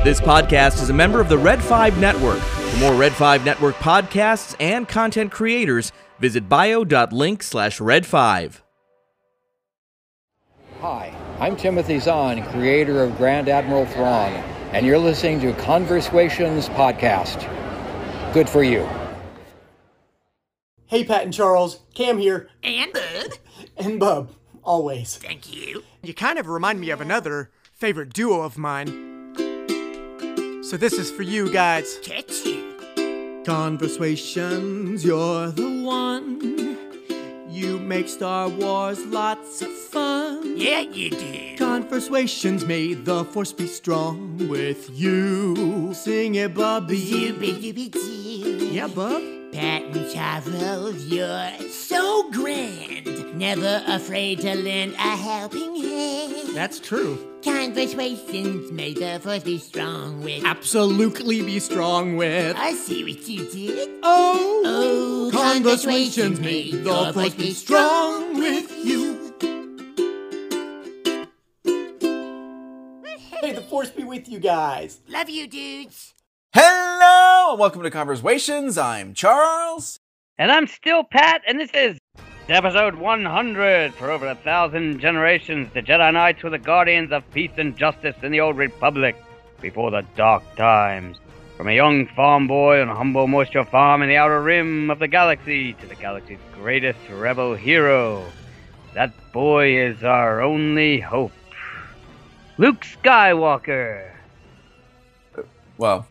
note this podcast is a member of the Red 5 Network. For more Red 5 Network podcasts and content creators, visit bio.link slash red 5. Hi, I'm Timothy Zahn, creator of Grand Admiral Thrawn, and you're listening to Conversations Podcast. Good for you. Hey, Pat and Charles, Cam here, And Bud. and Bub, always. Thank you. You kind of remind me of another favorite duo of mine. So this is for you guys. Catch you. Conversations, you're the one. You make Star Wars lots of fun. Yeah, you do. Conversations, may the force be strong with you. Sing it, Bubby. Dooby dooby doo. Yeah, Bub. Pat and Charles, you're so grand. Never afraid to lend a helping hand. That's true. Conversations may the force be strong with. Absolutely be strong with. I see what you did. Oh, Oh, conversations, may the force be strong with you. May the force be with you guys. Love you, dudes. Hello and welcome to Conversations. I'm Charles. And I'm still Pat, and this is episode 100. For over a thousand generations, the Jedi Knights were the guardians of peace and justice in the Old Republic before the dark times. From a young farm boy on a humble moisture farm in the outer rim of the galaxy to the galaxy's greatest rebel hero. That boy is our only hope. Luke Skywalker. Well,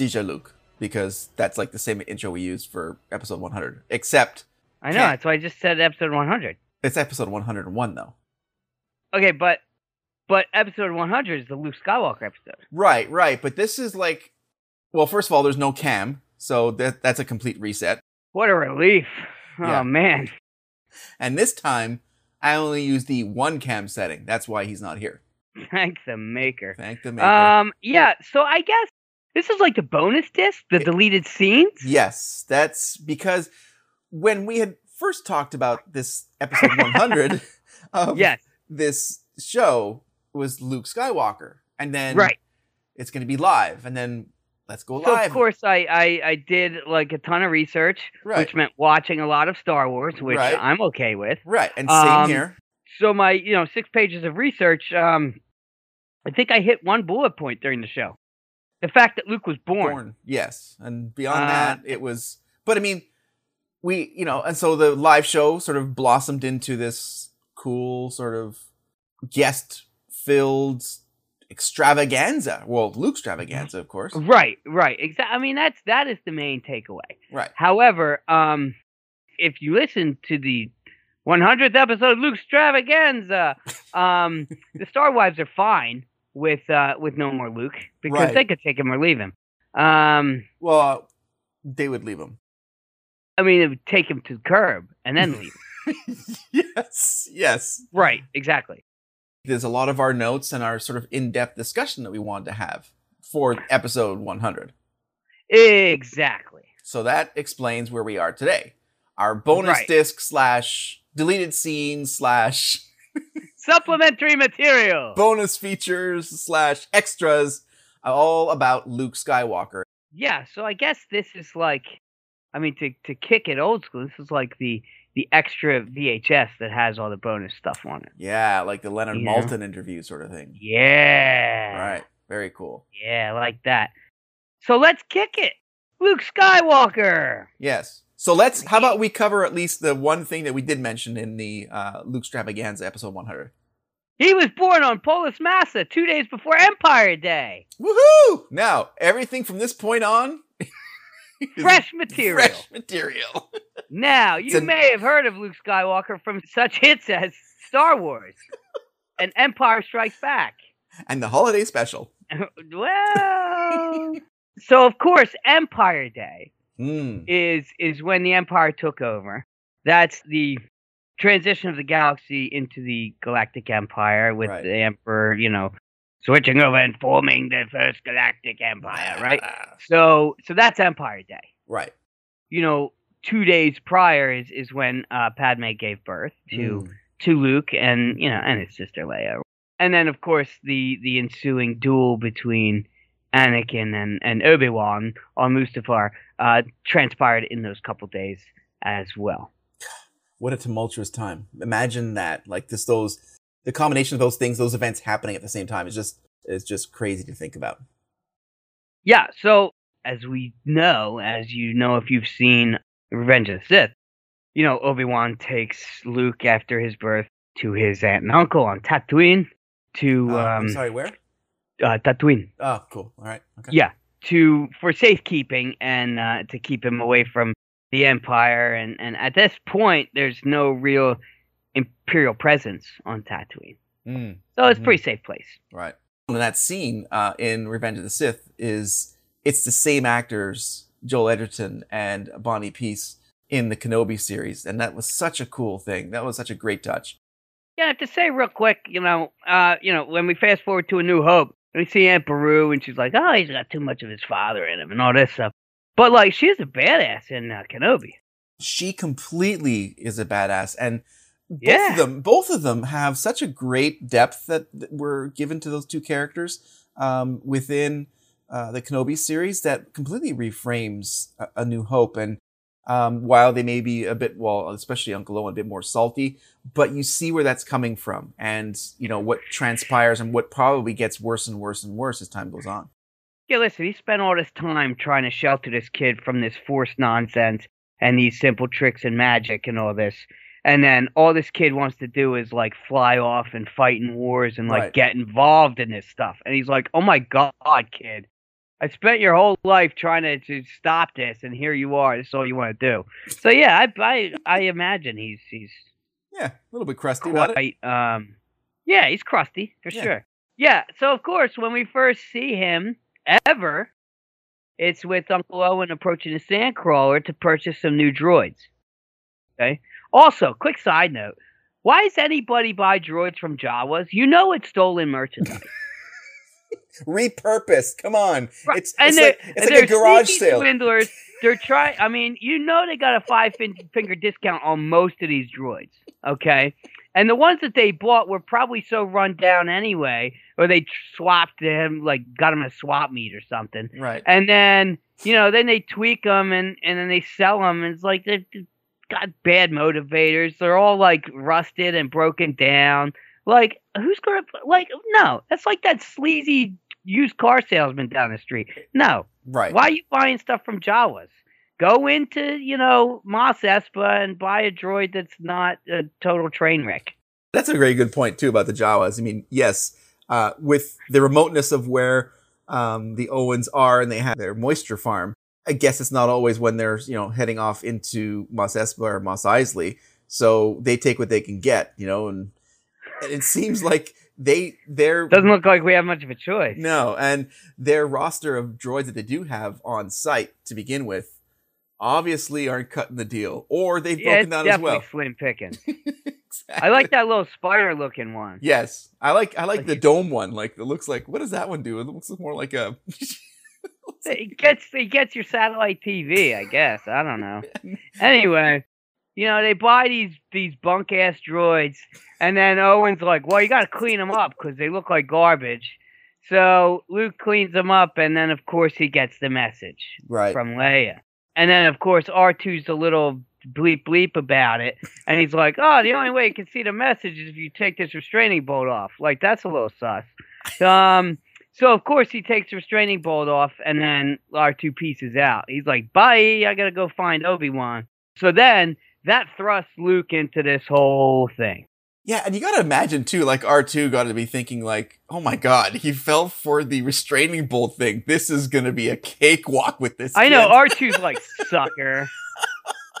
DJ Luke, because that's like the same intro we used for episode 100. Except I know, that's why I just said episode 100. it's episode 101 though. Okay, but but episode 100 is the Luke Skywalker episode. Right, right. But this is like, well, first of all, there's no cam, so that that's a complete reset. What a relief. Yeah. Oh man. And this time, I only use the one cam setting. That's why he's not here. Thank the maker. Thank the maker. Um yeah, so I guess this is like the bonus disc, the It- deleted scenes. Yes, that's because when we had first talked about this episode 100 of Yes. this show was Luke Skywalker, and then Right. it's going to be live, and then let's go So live. of course I, I I did like a ton of research, right, which meant watching a lot of Star Wars, which Right. I'm okay with. right, and same um, here. So my, you know, six pages of research, um I think I hit one bullet point during the show. The fact that Luke was born. Born, yes, and beyond Uh, that, it was. But I mean, we, you know, and so the live show sort of blossomed into this cool sort of guest-filled extravaganza. Well, Luke extravaganza, of course. Right, right. Exactly. I mean, that's that is the main takeaway. Right. However, um, if you listen to the 100th episode of Luke extravaganza, um, the Star Wives are fine with uh, with no more Luke because Right. they could take him or leave him. Um, Well, uh, they would leave him. I mean, it would take him to the curb and then leave. yes, yes. right, exactly. There's a lot of our notes and our sort of in-depth discussion that we wanted to have for episode 100. Exactly. So that explains where we are today. Our bonus Right. disc slash deleted scene slash Supplementary material. bonus features slash extras, all about Luke Skywalker. yeah, so I guess this is like, I mean, to to kick it old school, this is like the the extra VHS that has all the bonus stuff on it. Yeah, like the Leonard Yeah. Maltin interview sort of thing. Yeah. Right. Very cool. Yeah, like that. So let's kick it. Luke Skywalker. Yes. So let's. How about we cover at least the one thing that we did mention in the uh, Luke Stravaganza episode 100. He was born on Polis Massa two days before Empire Day. Woohoo! Now everything from this point on, fresh material. Fresh material. Now, you may have heard of Luke Skywalker from such hits as Star Wars and Empire Strikes Back. and the holiday special. well, so of course, Empire Day Mm. is is when the Empire took over. That's the transition of the galaxy into the Galactic Empire with Right. the Emperor, you know, switching over and forming the first Galactic Empire, right? Ah, So so that's Empire Day. Right. You know, two days prior is is when uh, Padme gave birth to Mm. to Luke and you know and his sister Leia, and then of course the the ensuing duel between Anakin and, and Obi Wan on Mustafar uh, transpired in those couple days as well. What a tumultuous time! Imagine that, like this, those, the combination of those things, those events happening at the same time is just, is just crazy to think about. Yeah, so as we know, as you know, if you've seen Revenge of the Sith, you know Obi Wan takes Luke after his birth to his aunt and uncle on Tatooine. To Uh, um, I'm sorry, where? uh, Tatooine. Oh, cool. All right. Okay. Yeah, to for safekeeping and uh, to keep him away from the Empire. And and at this point, there's no real Imperial presence on Tatooine, Mm, so it's a Mhm. pretty safe place. right. And that scene uh, in Revenge of the Sith is it's the same actors, Joel Edgerton and Bonnie Piesse, in the Kenobi series, and that was such a cool thing. That was such a great touch. Yeah, to say real quick, you know, uh, you know, when we fast forward to A New Hope, we see Aunt Beru, and she's like, "Oh, he's got too much of his father in him," and all this stuff. But like, she's a badass in uh, Kenobi. she completely is a badass and both Yeah. of them both of them have such a great depth that, that were given to those two characters um, within uh, the Kenobi series that completely reframes a, a New Hope and um, while they may be a bit well especially Uncle Owen a bit more salty but you see where that's coming from and you know what transpires and what probably gets worse and worse and worse as time goes on Yeah, listen, he spent all this time trying to shelter this kid from this forced nonsense and these simple tricks and magic and all this. And then all this kid wants to do is like fly off and fight in wars and like Right. get involved in this stuff. And he's like, "Oh my god, kid. I spent your whole life trying to, to stop this and here you are. This is all you want to do." So yeah, I I, I imagine he's he's yeah a little bit crusty about it um yeah he's crusty for Yeah. sure yeah so of course when we first see him ever it's with uncle owen approaching the sandcrawler to purchase some new droids okay also quick side note why does anybody buy droids from jawas you know it's stolen merchandise repurposed. Come on. Right, it's, it's like it's like a garage sale. swindlers. They're trying i mean you know they got a five fin- finger discount on most of these droids okay? And the ones that they bought were probably so run down anyway or they swapped them like got them a swap meet or something. Right. And then you know then they tweak them and and then they sell them and it's like they've got bad motivators. They're all like rusted and broken down like who's gonna like no that's like that sleazy used car salesman down the street. No. Right. Why are you buying stuff from jawas? Go into you know Mos Espa and buy a droid that's not a total train wreck. That's a very good point too about the Jawas. I mean, yes, uh, with the remoteness of where um, the Owens are and they have their moisture farm, I guess it's not always when they're you know heading off into Mos Espa or Mos Eisley. So they take what they can get, you know, and, and it seems like they they're doesn't look like we have much of a choice no, and their roster of droids that they do have on site to begin with obviously aren't cutting the deal, or they've yeah, broken down as well. slim picking. I like that little spider looking one. Yes, I like I like Like the dome one. Like it looks like what does that one do? It looks more like a. It gets it gets your satellite TV, I guess. I don't know. Anyway, you know they buy these these bunk ass droids, and then Owen's like, "Well, you got to clean them up because they look like garbage." So Luke cleans them up, and then of course he gets the message right. from Leia, and then of course R2's a little bleep bleep about it, and he's like, "Oh, the only way you can see the message is if you take this restraining bolt off." Like that's a little sus. Um. So of course he takes the restraining bolt off, and then R2 pieces out. He's like, "Bye, I gotta go find Obi Wan." So then that thrusts Luke into this whole thing. yeah, and you got to imagine too. Like R two got to be thinking like, oh my god, he fell for the restraining bolt thing. This is gonna be a cakewalk with this. I know. R2's like sucker,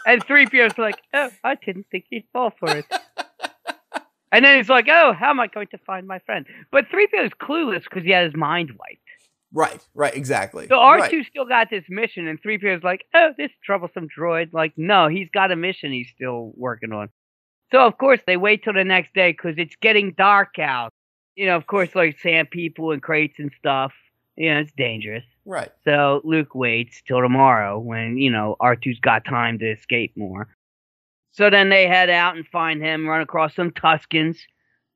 and 3PO's like, "Oh, I didn't think he'd fall for it." And then he's like, "Oh, how am I going to find my friend?" But 3PO is clueless because he had his mind wiped. Right. Right. Exactly. So R2 Right. still got this mission, and 3PO is like, "Oh, this troublesome droid." Like, no, he's got a mission he's still working on. So of course they wait till the next day because it's getting dark out. You know, of course, like sand people and crates and stuff. You know, it's dangerous. Right. So Luke waits till tomorrow when, you know, R2's got time to escape more. So then they head out and find him, run across some Tuskens.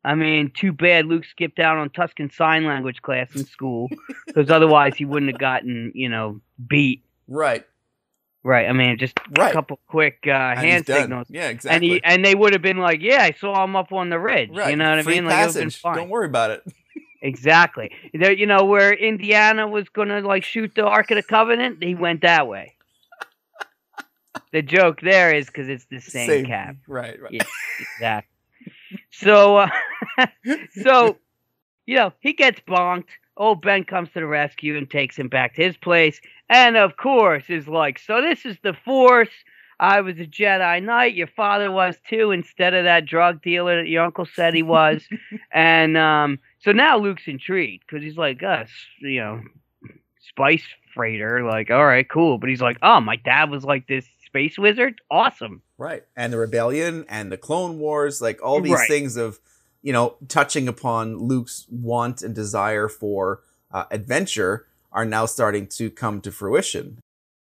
I mean, too bad Luke skipped out on Tusken Sign Language class in school, because otherwise he wouldn't have gotten, you know, beat. Right. Right. I mean, just Right. a couple quick uh, hand signals. Yeah, exactly. And he and they would have been like, "Yeah, I saw him up on the ridge." right. You know what Free I mean? Like, it would've been passage. fine. Don't worry about it. Exactly. There, you know, where Indiana was gonna like shoot the Ark of the Covenant, he went that way. the joke there is because it's the same, cap. Right. Right. Yeah, exactly. So, uh, so you know, he gets bonked. Old Ben comes to the rescue and takes him back to his place, and of course is like, "So this is the Force." I was a Jedi Knight. Your father was too, instead of that drug dealer that your uncle said he was. and um, so now Luke's intrigued because he's like, us, you know, spice freighter. Like, all right, cool. But he's like, oh, my dad was like this space wizard. Awesome. Right. And the rebellion and the Clone Wars, like all these Right. things of, you know, touching upon Luke's want and desire for uh, adventure are now starting to come to fruition.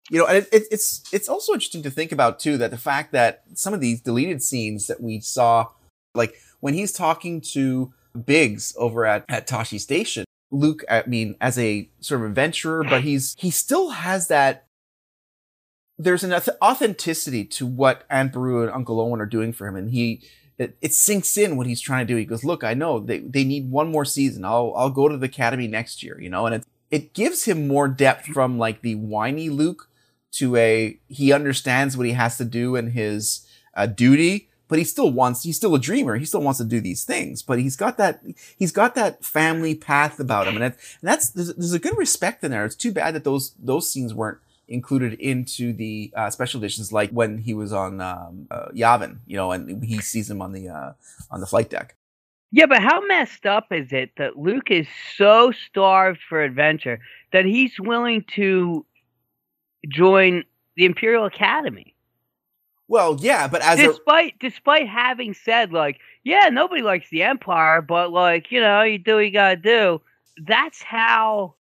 You know, and it, it, it's it's also interesting to think about too that the fact that some of these deleted scenes that we saw, like when he's talking to Biggs over at at Tosche Station, Luke, I mean, as a sort of adventurer, but he's he still has that there's an authenticity to what Aunt Beru and Uncle Owen are doing for him, and he it, it sinks in what he's trying to do. He goes, "Look, I know they they need one more season. I'll I'll go to the academy next year, you know." And it it gives him more depth from like the whiny Luke to a he understands what he has to do and his uh, duty, but he still wants he's still a dreamer. He still wants to do these things, but he's got that he's got that family path about him, and, it, and that's there's, there's a good respect in there. It's too bad that those those scenes weren't included into the uh, special editions, like when he was on um, uh, Yavin, you know, and he sees him on the uh, on the flight deck. Yeah, but how messed up is it that Luke is so starved for adventure that he's willing to join the Imperial Academy? Well, yeah, but as a despite despite having said like, yeah, nobody likes the Empire, but like, you know, you do what you gotta do. That's how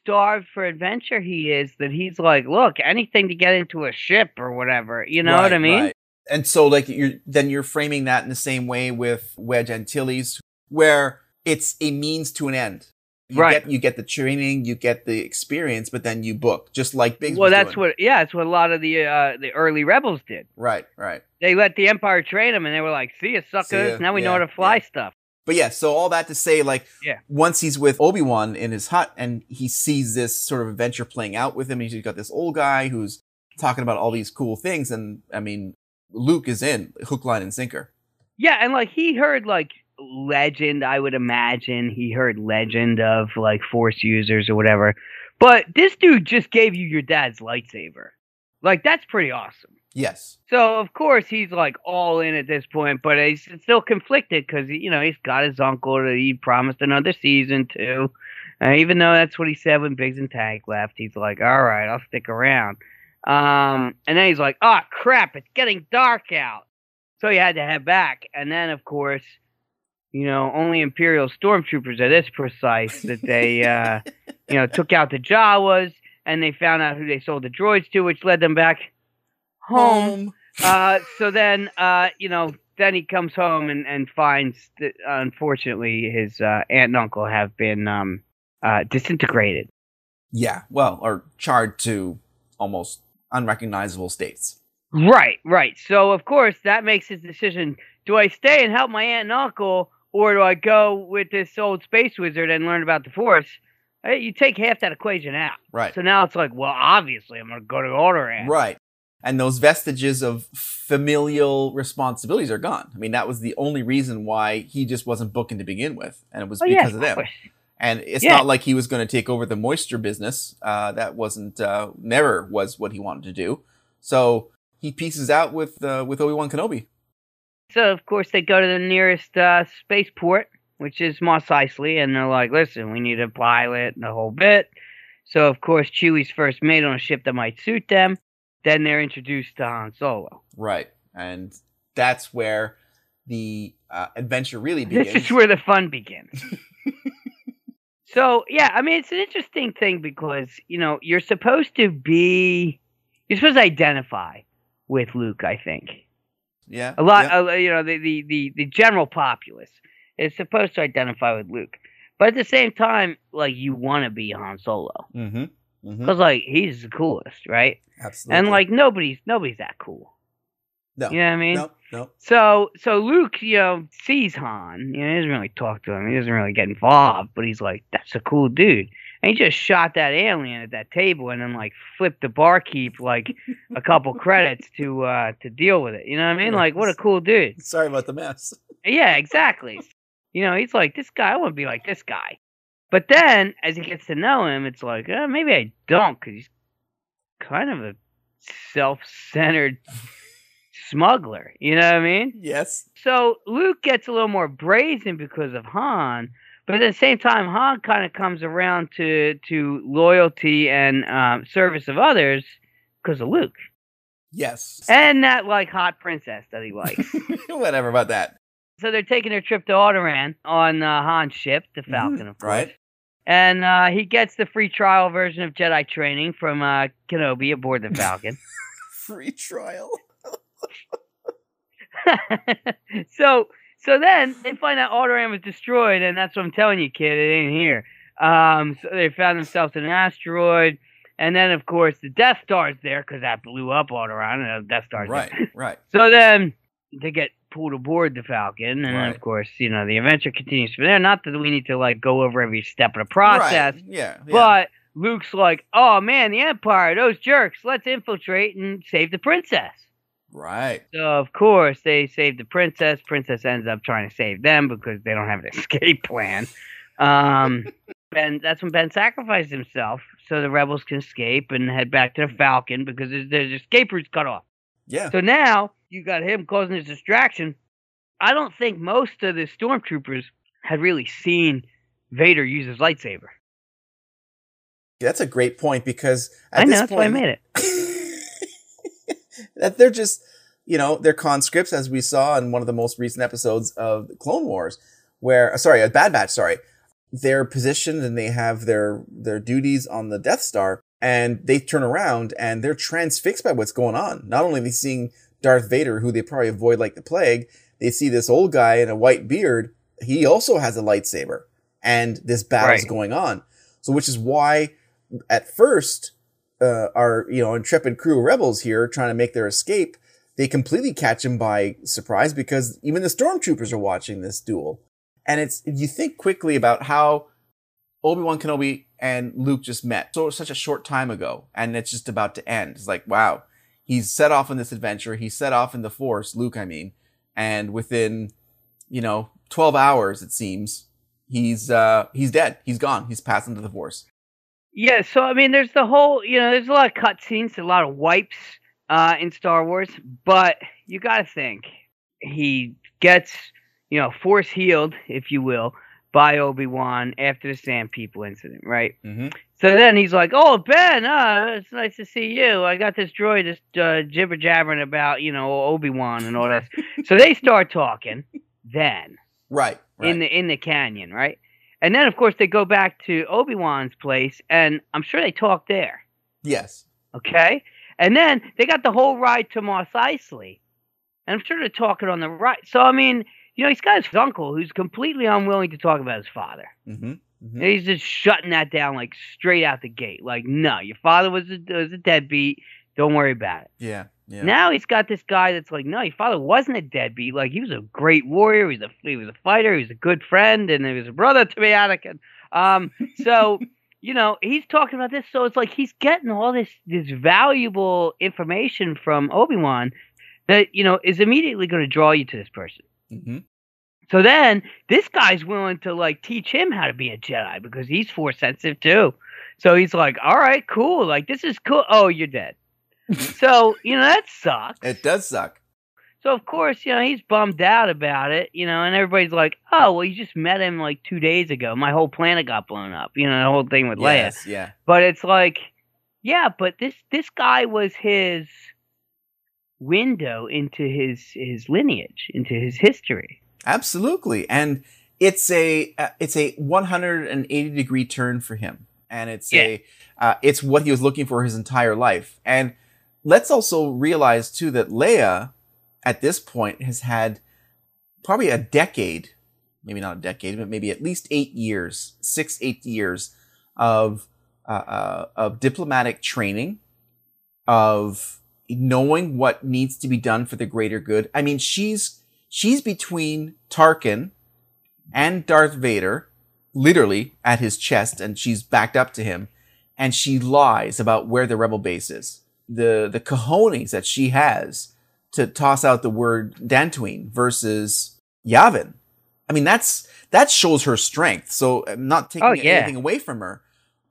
starved for adventure he is that he's like, look, anything to get into a ship or whatever. You know what I mean? right. And so, like, you're then you're framing that in the same way with Wedge Antilles, where it's a means to an end. You Right. Get, you get the training, you get the experience, but then you book, just like Biggs. Well, that's doing. what yeah, that's what a lot of the uh the early rebels did. Right, right. They let the Empire train them, and they were like, "See ya, suckers! ya, now we know how to fly yeah. stuff." But yeah, so all that to say, like, Yeah. once he's with Obi Wan in his hut and he sees this sort of adventure playing out with him, he's got this old guy who's talking about all these cool things, and I mean, Luke is in hook, line, and sinker. Yeah, and like he heard like legend, I would imagine he heard legend of like force users or whatever. But this dude just gave you your dad's lightsaber. Like that's pretty awesome. Yes. So of course he's like all in at this point, but he's still conflicted because you know he's got his uncle that he promised another season to. Uh, even though that's what he said when Biggs and Tank left, he's like, "All right, I'll stick around." Um, and then he's like, "Oh crap, it's getting dark out," so he had to head back. And then of course, you know, only Imperial stormtroopers are this precise that they, uh, you know, took out the Jawas and they found out who they sold the droids to, which led them back home. Uh, so then, uh, you know, then he comes home and, and finds that unfortunately his uh, aunt and uncle have been um, uh, disintegrated. Yeah. Well, or charred to almost unrecognizable states. Right, right. So of course that makes his decision: do I stay and help my aunt and uncle, or do I go with this old space wizard and learn about the Force? Uh, You take half that equation out. Right. So now it's like, well, obviously I'm going to go to Alderaan. Right. And those vestiges of familial responsibilities are gone. I mean, that was the only reason why he just wasn't booking to begin with, and it was Oh, yeah, because of them. And it's Yeah. not like he was going to take over the moisture business. Uh, that wasn't uh, never was what he wanted to do. So he pieces out with uh, with Obi Wan Kenobi. So of course they go to the nearest uh, spaceport, which is Mos Eisley, and they're like, "Listen, we need a pilot and the whole bit." So of course Chewie's first mate on a ship that might suit them. Then they're introduced to Han Solo. Right. And that's where the uh, adventure really begins. This is where the fun begins. so yeah, I mean it's an interesting thing because you know you're supposed to be, you're supposed to identify with Luke. I think yeah. a lot, yeah. uh, you know, the, the the the general populace. is supposed to identify with Luke, but at the same time, like you want to be Han Solo Mm-hmm. Mm-hmm. like he's the coolest, right? Absolutely. And like nobody's nobody's that cool. no, You know what I mean? no, no. So so Luke, you know, sees Han. You know, he doesn't really talk to him. He doesn't really get involved, but he's like, "That's a cool dude." And he just shot that alien at that table, and then like flipped the barkeep like a couple credits to uh to deal with it. You know what I mean? Like, what a cool dude. Sorry about the mess. Yeah, exactly. You know, he's like, this guy. I want to be like this guy. But then, as he gets to know him, it's like, uh, maybe I don't, because he's kind of a self-centered smuggler. You know what I mean? Yes. So Luke gets a little more brazen because of Han, but at the same time, Han kind of comes around to to loyalty and um, service of others because of Luke Yes. and that like hot princess that he likes. Whatever about that. so they're taking their trip to Alderaan on uh, Han's ship, the Falcon, of course. Right. And uh, he gets the free trial version of Jedi training from uh, Kenobi aboard the Falcon. Free trial. so so then they find out Alderaan was destroyed, and that's what I'm telling you, kid. It ain't here. Um, so they found themselves in an asteroid, and then of course the Death Star's there because that blew up Alderaan, and the Death Star's there. Right. Right. So then they get pulled aboard the Falcon, and Right. of course you know the adventure continues from there. Not that we need to like go over every step of the process, Right. Yeah. yeah. but Luke's like, "Oh man, the Empire, those jerks! Let's infiltrate and save the princess." right. So of course they save the princess. Princess ends up trying to save them because they don't have an escape plan. Um, Ben, that's when Ben sacrifices himself so the rebels can escape and head back to the Falcon because their, their escape route's cut off. Yeah. So now you got him causing this distraction. I don't think most of the stormtroopers had really seen Vader use his lightsaber. That's a great point because at I know this that's point, why I made it. that they're just, you know, they're conscripts, as we saw in one of the most recent episodes of Clone Wars, where uh, sorry, a Bad Batch, sorry, they're positioned and they have their their duties on the Death Star, and they turn around and they're transfixed by what's going on. Not only are they seeing Darth Vader, who they probably avoid like the plague, they see this old guy in a white beard. He also has a lightsaber, and this battle's Right. going on. So, which is why, at first, uh, our you know intrepid crew of rebels here trying to make their escape, they completely catch him by surprise because even the stormtroopers are watching this duel, and it's you think quickly about how Obi Wan Kenobi and Luke just met so such a short time ago, and it's just about to end. It's like wow, he's set off on this adventure. He's set off in the Force, Luke, I mean, and within you know twelve hours, it seems he's uh he's dead. He's gone. He's passed into the Force. Yeah, so I mean, there's the whole, you know, there's a lot of cutscenes, a lot of wipes uh, in Star Wars, but you got to think he gets, you know, force healed, if you will, by Obi Wan after the Sand People incident, right? Mm-hmm. So then he's like, "Oh, Ben, uh, it's nice to see you. I got this droid just uh, jibber jabbering about, you know, Obi Wan and all that." so they start talking. Then Right. right. in the in the canyon, right? And then of course they go back to Obi Wan's place, and I'm sure they talk there. yes. Okay, and then they got the whole ride to Mos Eisley, and I'm sure they're talking on the ride. So I mean, you know, he's got his uncle who's completely unwilling to talk about his father. Mm-hmm. And He's just shutting that down like straight out the gate. Like, no, your father was a, was a deadbeat. Don't worry about it. Yeah. Yeah. Now he's got this guy that's like, no, your father wasn't a deadbeat. Like he was a great warrior. He was a he was a fighter. He was a good friend, and he was a brother to me, Anakin. Um, so you know he's talking about this. So it's like he's getting all this this valuable information from Obi Wan that you know is immediately going to draw you to this person. Mm-hmm. So then this guy's willing to like teach him how to be a Jedi because he's force sensitive too. So he's like, all right, cool. Like this is cool. Oh, you're dead. so you know that sucks. It does suck. So of course, you know, he's bummed out about it, you know, and everybody's like, "Oh, well, you just met him like 2 days ago. My whole planet got blown up." You know, the whole thing with Leia. Yeah. But it's like, yeah, but this this guy was his window into his his lineage, into his history. Absolutely. And it's a uh, it's a 180 degree turn for him, and it's a uh, it's what he was looking for his entire life. And let's also realize too that Leia, at this point, has had probably a decade maybe not a decade, but maybe at least eight years, six, eight years of uh, uh, of diplomatic training, of knowing what needs to be done for the greater good. I mean, she's she's between Tarkin and Darth Vader, literally at his chest, and she's backed up to him, and she lies about where the rebel base is. The the cojones that she has to toss out the word Dantooine versus Yavin. I mean, that's that shows her strength. So I'm not taking Oh, yeah. anything away from her,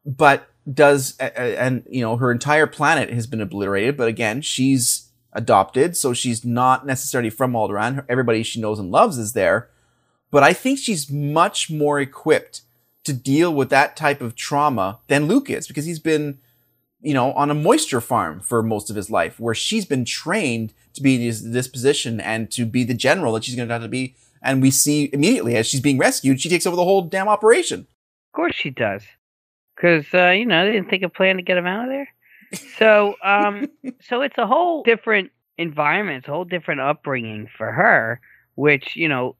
but does and you know her entire planet has been obliterated. But again, she's adopted, so she's not necessarily from Alderaan. Everybody she knows and loves is there, but I think she's much more equipped to deal with that type of trauma than Luke is because he's been you know, on a moisture farm for most of his life, where she's been trained to be this, this position and to be the general that she's going to have to be. And we see immediately as she's being rescued, she takes over the whole damn operation. Of course she does. Because, uh, you know, they didn't think of plan to get him out of there. So, um, so it's a whole different environment. It's a whole different upbringing for her, which, you know,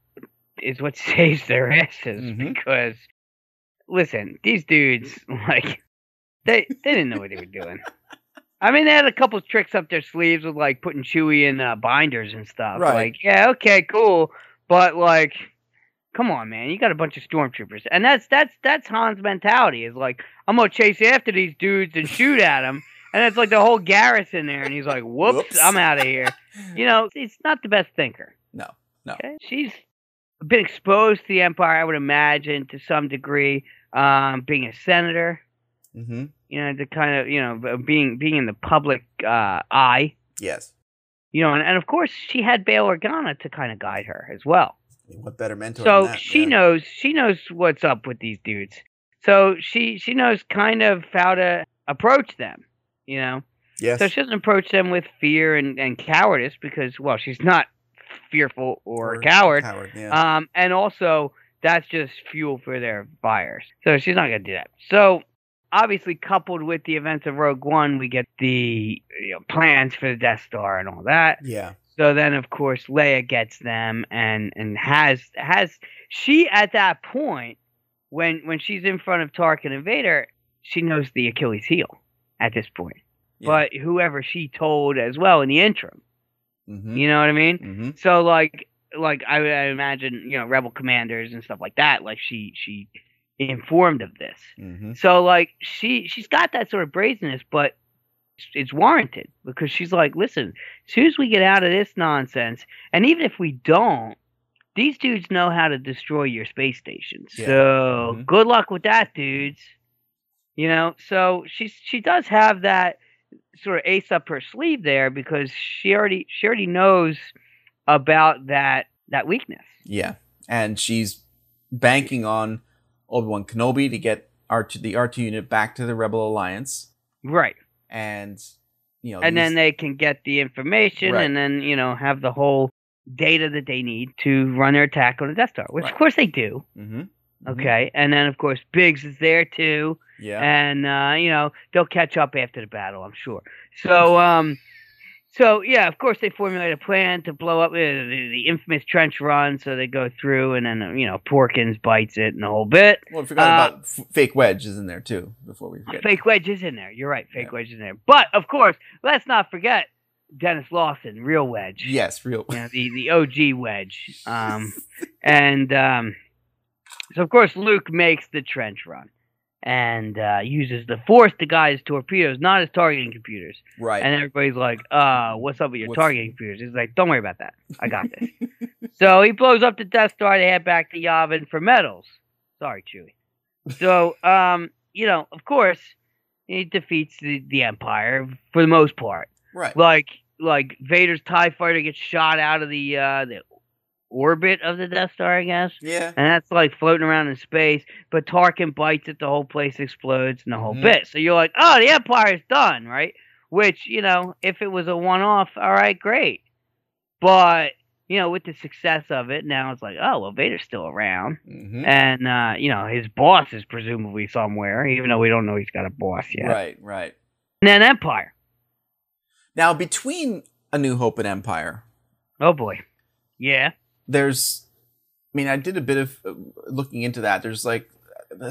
is what saves their asses. Mhm. Because, listen, these dudes, like, they, they didn't know what they were doing. I mean, they had a couple tricks up their sleeves with, like, putting Chewie in uh, binders and stuff. Right. Like, yeah, okay, cool. But, like, come on, man, you got a bunch of stormtroopers, and that's that's that's Han's mentality. Is like, I'm gonna chase after these dudes and shoot at them, and it's like the whole garrison there, and he's like, whoops, Whoops. I'm out of here. You know, he's not the best thinker. No, no. Okay? She's been exposed to the Empire, I would imagine, to some degree. Um, being a senator, Mm-hmm. you know, the kind of you know being being in the public uh, eye, Yes. you know, and, and of course she had Bail Organa to kind of guide her as well. Mean, what better mentor so than that? she knows she knows what's up with these dudes so she she knows kind of how to approach them you know Yes. so she doesn't approach them with fear and, and cowardice because well she's not fearful or, a coward Coward, yeah. um and also that's just fuel for their fires so she's not gonna do that so obviously coupled with the events of rogue one we get the you know, plans for the death star and all that yeah. So then, of course, Leia gets them and and has has she at that point when when she's in front of Tarkin and Vader, she knows the Achilles heel at this point. Yeah. But whoever she told as well in the interim, Mm-hmm. you know what I mean? mm-hmm. So like like I I imagine you know rebel commanders and stuff like that. Like she she informed of this. Mm-hmm. So like she she's got that sort of brazenness, but it's- warranted because she's like, listen, as soon as we get out of this nonsense, and even if we don't, these dudes know how to destroy your space station. Yeah. So Mhm. good luck with that, dudes. You know, so she's she does have that sort of ace up her sleeve there because she already she already knows about that that weakness. Yeah. And she's banking on Obi Wan Kenobi to get R2, the R2 unit back to the Rebel Alliance. Right. And, you know, and then they can get the information Right. and then you know have the whole data that they need to run their attack on the Death Star, which Right. of course they do. Mhm. Okay, and then of course Biggs is there too, Yeah. and uh, you know they'll catch up after the battle, I'm sure. So, um, so yeah, of course they formulate a plan to blow up uh, the, the infamous trench run. So they go through, and then you know Porkins bites it and the whole bit. well, we forgot uh, about F- Fake Wedge is in there too, before we forget. Fake Wedge is in there. You're right. Fake Yeah. Wedge is in there. But of course, let's not forget Denis Lawson, real Wedge. Yes, real. you know, the the OG wedge. Um, and um, so of course Luke makes the trench run and uh, uses the Force to guide his torpedoes, not his targeting computers. Right. And everybody's like, "Uh, what's up with your What's- targeting computers?" He's like, "Don't worry about that. I got this." so he blows up the Death Star. They head back to Yavin for medals. Sorry, Chewie. So, um, you know, of course, he defeats the, the Empire for the most part right. like like Vader's Tie Fighter gets shot out of the uh the orbit of the Death Star, I guess, yeah. and that's like floating around in space. But Tarkin bites it, the whole place explodes, and the whole Mhm. bit. So you're like, oh, the Empire's done, right? Which you know, if it was a one-off, all right, great. But you know, with the success of it, now it's like, oh well, Vader's still around, hmm and uh, you know, his boss is presumably somewhere, even though we don't know he's got a boss yet. Right. Right. And then Empire. Now, between A New Hope and Empire, Oh boy. Yeah. There's I mean, I did a bit of uh, looking into that. There's like,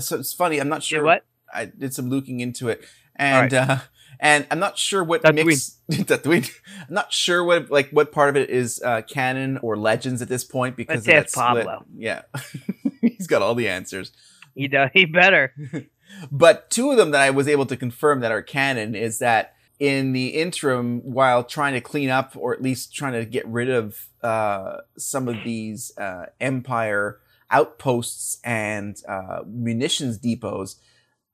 so it's funny. I'm not Did sure. what? I did some looking into it, and uh, and I'm not sure what Tatooine. mix. Tatooine. I'm not sure what like what part of it is uh, canon or legends at this point because Let's of that ask split. Pablo. Yeah, he's got all the answers. He does. He better. But two of them that I was able to confirm that are canon is that in the interim, while trying to clean up or at least trying to get rid of uh, some of these uh, Empire outposts and uh, munitions depots,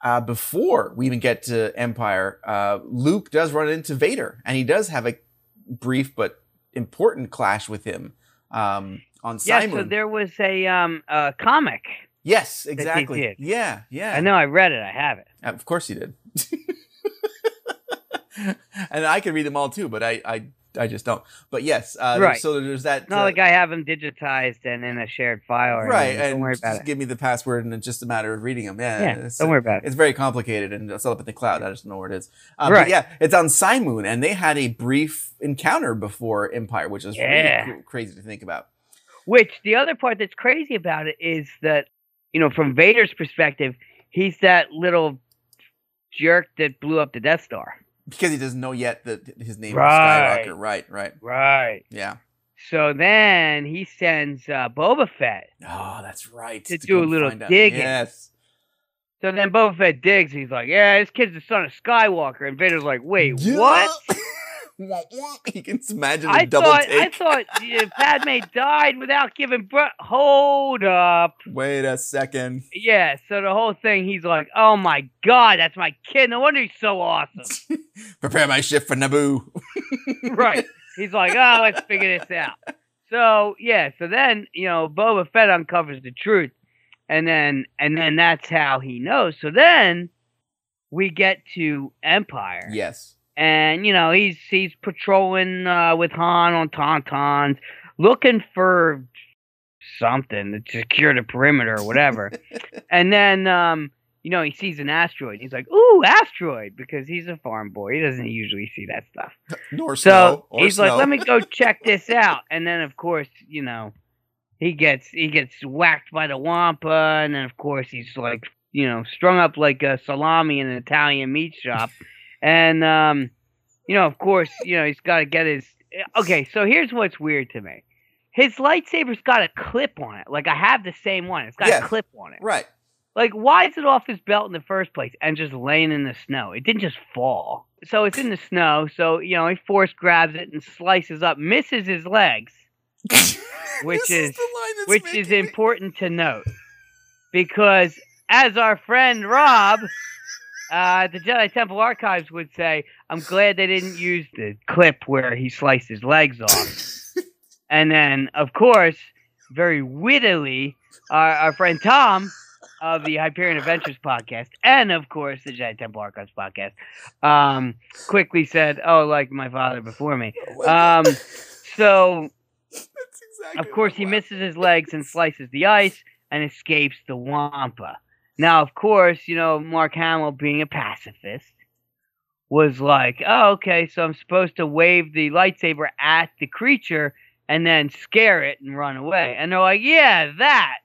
uh, before we even get to Empire, uh, Luke does run into Vader, and he does have a brief but important clash with him um, on Yeah. Cymoon. So there was a um a comic. yes, exactly. Yeah, yeah. I know. I read it. I have it. Of course you did. and I can read them all too, but I I, I just don't. But yes, uh, Right. so there's that. Not uh, like I have them digitized and in a shared file. Or right, anything. Don't and worry just about it. give me the password, and it's just a matter of reading them. Yeah, Yeah, don't worry about it. It's very complicated, and it's all up in the cloud. I just don't know where it is. Uh, Right. But yeah, it's on Cymoon, and they had a brief encounter before Empire, which is Yeah. really cr- crazy to think about. Which the other part that's crazy about it is that you know from Vader's perspective, he's that little jerk that blew up the Death Star. Because he doesn't know yet that his name Right. is Skywalker. Right, right. Right. Yeah. So then he sends uh, Boba Fett. Oh, that's right. To go do a little find out. digging. Yes. So then Boba Fett digs. He's like, "Yeah, this kid's the son of Skywalker." And Vader's like, "Wait, Yeah. what?" Wah, wah. you can imagine a I double thought take. I thought Padme died without giving birth. Hold up. Wait a second. Yeah, so the whole thing, he's like, "Oh my god, that's my kid. No wonder he's so awesome." Prepare my ship for Naboo. right. He's like, "Oh, let's figure this out." So yeah, so then you know Boba Fett uncovers the truth, and then and then that's how he knows. So then we get to Empire, yes. And you know he's he's patrolling uh, with Han on Tauntauns, looking for something to secure the perimeter or whatever. and then um, you know he sees an asteroid. He's like, "Ooh, asteroid!" Because he's a farm boy. He doesn't usually see that stuff. Nor So snow. He's snow. like, "Let me go check this out." And then of course, you know, he gets he gets whacked by the wampa, and then of course he's like, you know, strung up like a salami in an Italian meat shop, and um, you know, of course, you know, he's got to get his. Okay, so here's what's weird to me. His lightsaber's got a clip on it. Like I have the same one. It's got Yes. a clip on it. Right. Like, why is it off his belt in the first place and just laying in the snow? It didn't just fall. So it's in the snow. So, you know, he force grabs it and slices up, misses his legs, which is, that's which is making me- important to note. Because as our friend Rob uh, the Jedi Temple Archives would say, I'm glad they didn't use the clip where he sliced his legs off. and then, of course, very wittily, our, our friend Tom of the Hyperion Adventures podcast, and of course the Jedi Temple Archives podcast, um, quickly said, "Oh, like my father before me." Um, so exactly of course he misses his legs and slices the ice and escapes the Wampa. Now, of course, you know Mark Hamill, being a pacifist, was like, "Oh, okay, so I'm supposed to wave the lightsaber at the creature." And then scare it and run away. And they're like, "Yeah, that."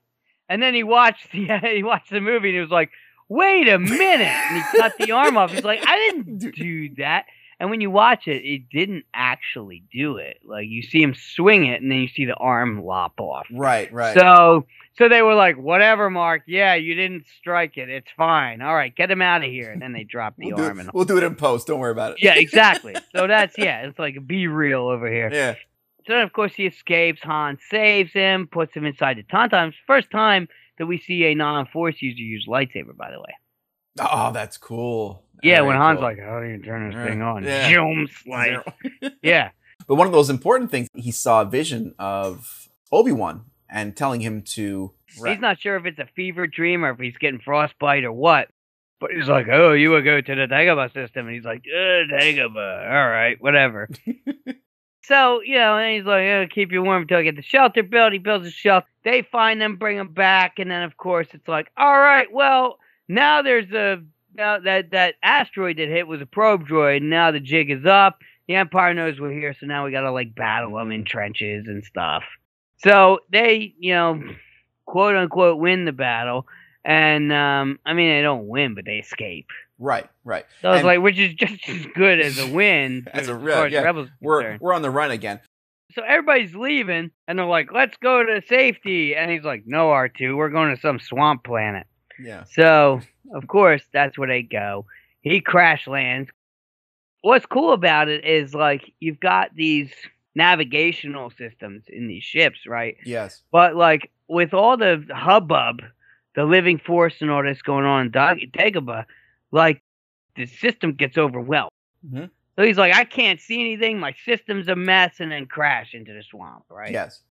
And then he watched the he watched the movie and he was like, "Wait a minute!" And he cut the arm off. He's like, "I didn't do that." And when you watch it, it didn't actually do it. Like you see him swing it, and then you see the arm lop off. Right, right. So, so they were like, "Whatever, Mark. Yeah, you didn't strike it. It's fine. All right, get him out of here." And then they dropped the we'll, arm. And we'll do it in post. Don't worry about it. yeah, exactly. So that's yeah, it's like be real over here. Yeah. So then, of course, he escapes. Han saves him, puts him inside the Tauntauns. First time that we see a non-force user use lightsaber, by the way. Oh, that's cool. Yeah, Very when Han's cool. like, "How do you turn this Yeah. thing on?" Yeah. Zoom, slice. Yeah, But one of those important things, he saw a vision of Obi Wan and telling him to. he's not sure if it's a fever dream or if he's getting frostbite or what. But he's like, "Oh, you would go to the Dagobah system," and he's like, uh, "Dagobah, all right, whatever." so you know, and he's like, oh, "Keep you warm until I get the shelter built." He builds a shelter. They find them, bring them back, and then of course it's like, "All right, well, now there's a now that that asteroid that hit was a probe droid. And now the jig is up. The Empire knows we're here, so now we gotta like battle them in trenches and stuff." So they, you know, quote unquote win the battle, and um, I mean they don't win, but they escape. Right, right. So And- like, which is just as good as a win As a re- yeah, rebels we're concerned. we're on the run again. So everybody's leaving, and they're like, "Let's go to safety," and he's like, "No, R two, we're going to some swamp planet." Yeah. So, of course, that's where they go. He crash lands. What's cool about it is like you've got these navigational systems in these ships, right? Yes. But like with all the hubbub, the living force and all this going on in Dag- Dagobah, like the system gets overwhelmed. Mhm. So he's like, I can't see anything. My system's a mess, and then crash into the swamp, right? Yes.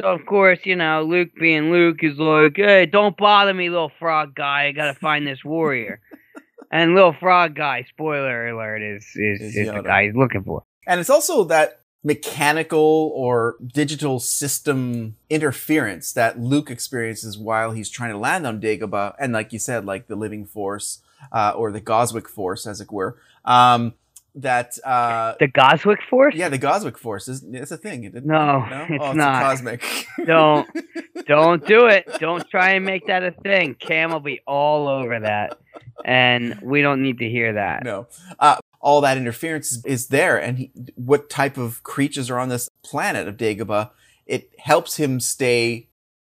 So of course, you know, Luke being Luke is like, "Hey, don't bother me, little frog guy. I gotta find this warrior." and little frog guy, spoiler alert, is is, Is is the guy he's looking for. And it's also that mechanical or digital system interference that Luke experiences while he's trying to land on Dagobah, and like you said, like the Living Force uh, or the Goswick Force, as it were. Um, that uh, The Goswick Force? yeah, the Goswick Force is it's a thing. It- No, no, it's oh, not. cosmic. Don't don't do it. Don't try and make that a thing. Cam will be all over that, and we don't need to hear that. no. Uh, all that interference is, is there, and he, what type of creatures are on this planet of Dagobah? It helps him stay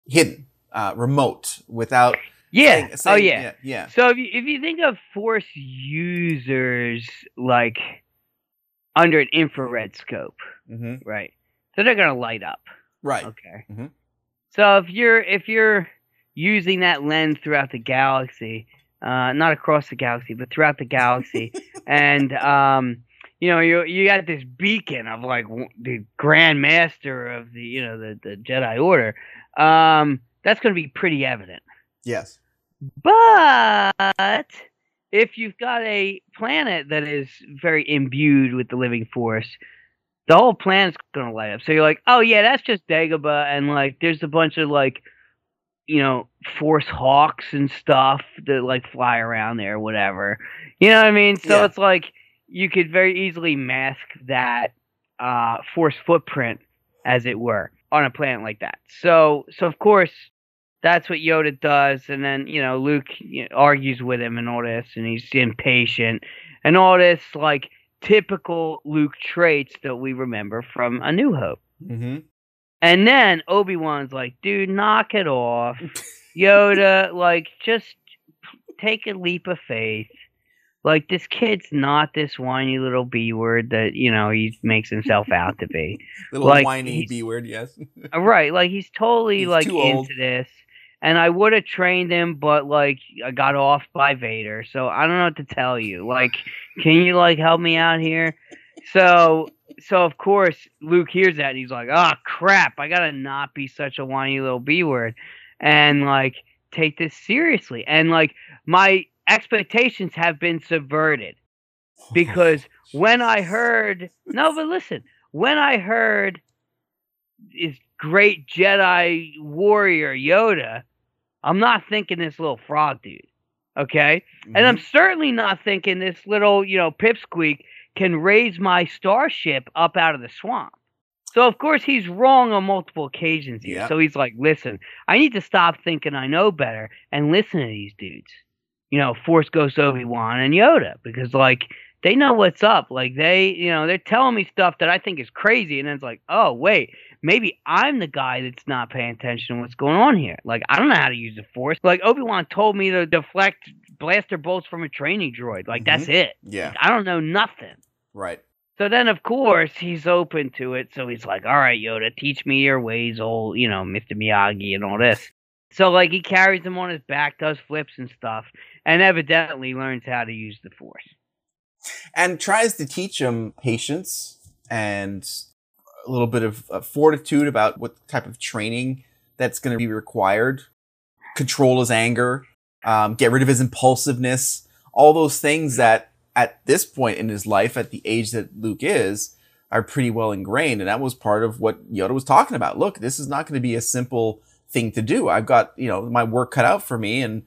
hidden, uh, remote, without. Yeah. saying- oh yeah. yeah, yeah. So if you if you think of Force users like under an infrared scope, hmm right? So they're gonna light up. Right. Okay. Mhm. So if you're if you're using that lens throughout the galaxy, uh, not across the galaxy, but throughout the galaxy, and um, you know you you got this beacon of like w- the Grand Master of the you know the the Jedi Order, um, that's going to be pretty evident. Yes. But if you've got a planet that is very imbued with the living force, the whole planet's gonna light up. So you're like, oh yeah, that's just Dagobah, and like there's a bunch of like, you know, force hawks and stuff that like fly around there, whatever. You know what I mean? So Yeah. it's like you could very easily mask that uh, force footprint, as it were, on a planet like that. So so of course that's what Yoda does, and then you know Luke argues with him and all this, and he's impatient and all this like typical Luke traits that we remember from A New Hope. hmm And then Obi Wan's like, dude, knock it off, Yoda. Like, just take a leap of faith. Like this kid's not this whiny little b word that you know he makes himself out to be. Little Like, whiny B word. Yes. Right, like he's totally He's like into old. this. And I would have trained him, but like I got off by Vader, so I don't know what to tell you. Like, can you like help me out here? So, so of course Luke hears that and he's like, "Oh crap! I gotta not be such a whiny little b word, and like take this seriously." And like my expectations have been subverted because when I heard no, but listen, when I heard is great Jedi warrior Yoda, I'm not thinking this little frog dude. Okay? And I'm mm-hmm. certainly not thinking this little, you know, pipsqueak can raise my starship up out of the swamp. So of course he's wrong on multiple occasions here. Yeah. So he's like, listen, I need to stop thinking I know better and listen to these dudes. You know, Force Ghost Obi Wan and Yoda, because like they know what's up. Like they, you know, they're telling me stuff that I think is crazy, and then it's like, oh wait, maybe I'm the guy that's not paying attention to what's going on here. Like I don't know how to use the Force. Like Obi Wan told me to deflect blaster bolts from a training droid. Like that's mm-hmm. it. Yeah. I don't know nothing. Right. So then, of course, he's open to it. So he's like, "All right, Yoda, teach me your ways, old, you know, Mr. Miyagi and all this." So like he carries him on his back, does flips and stuff, and evidently learns how to use the Force. And tries to teach him patience and a little bit of uh, fortitude about what type of training that's going to be required. Control his anger um, get rid of his impulsiveness all those things that at this point in his life at the age that luke is are pretty well ingrained. And that was part of what yoda was talking about. Look this is not going to be a simple thing to do. I've got you know my work cut out for me and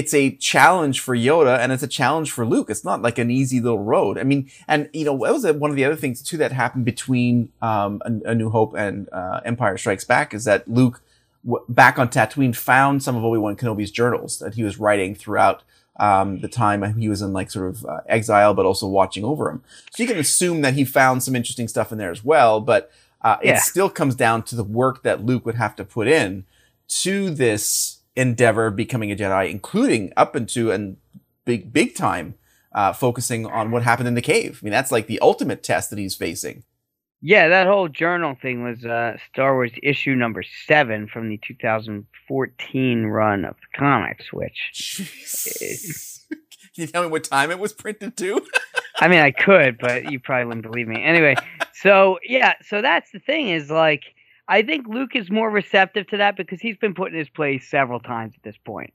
it's a challenge for Yoda and it's a challenge for Luke. It's not like an easy little road. I mean, and you know, that was one of the other things too that happened between um, a, a New Hope and uh, Empire Strikes Back is that Luke w- back on Tatooine, found some of Obi Wan Kenobi's journals that he was writing throughout um, the time he was in like sort of uh, exile, but also watching over him. So you can assume that he found some interesting stuff in there as well. But uh, Yeah. it still comes down to the work that Luke would have to put in to this endeavor of becoming a Jedi, including up into and big big time uh, focusing on what happened in the cave. I mean, that's like the ultimate test that he's facing. Yeah, that whole journal thing was uh, Star Wars issue number seven from the 2014 run of the comics, which Can you tell me what time it was printed to? I mean, I could, but you probably wouldn't believe me. Anyway, so yeah, so that's the thing is like, I think Luke is more receptive to that because he's been put in his place several times at this point.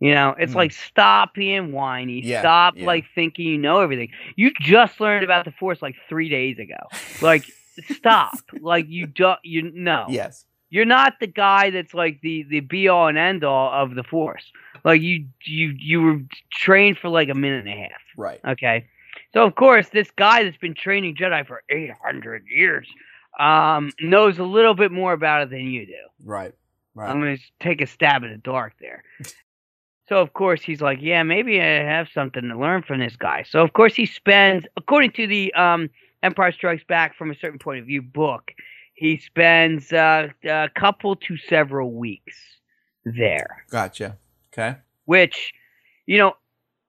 You know, it's Hmm. like stop being whiny, Yeah, stop yeah. like thinking you know everything. You just learned about the Force like three days ago. Like, stop. Like you don't, you know. yes. You're not the guy that's like the the be all and end all of the Force. Like you you you were trained for like a minute and a half. Right. Okay. So of course, this guy that's been training Jedi for 800 years um, knows a little bit more about it than you do. Right. Right. I'm going to take a stab in the dark there. so of course he's like, yeah, maybe I have something to learn from this guy. So of course he spends, according to the um, Empire Strikes Back from a certain point of view book, he spends uh, a couple to several weeks there Gotcha. Okay. which you know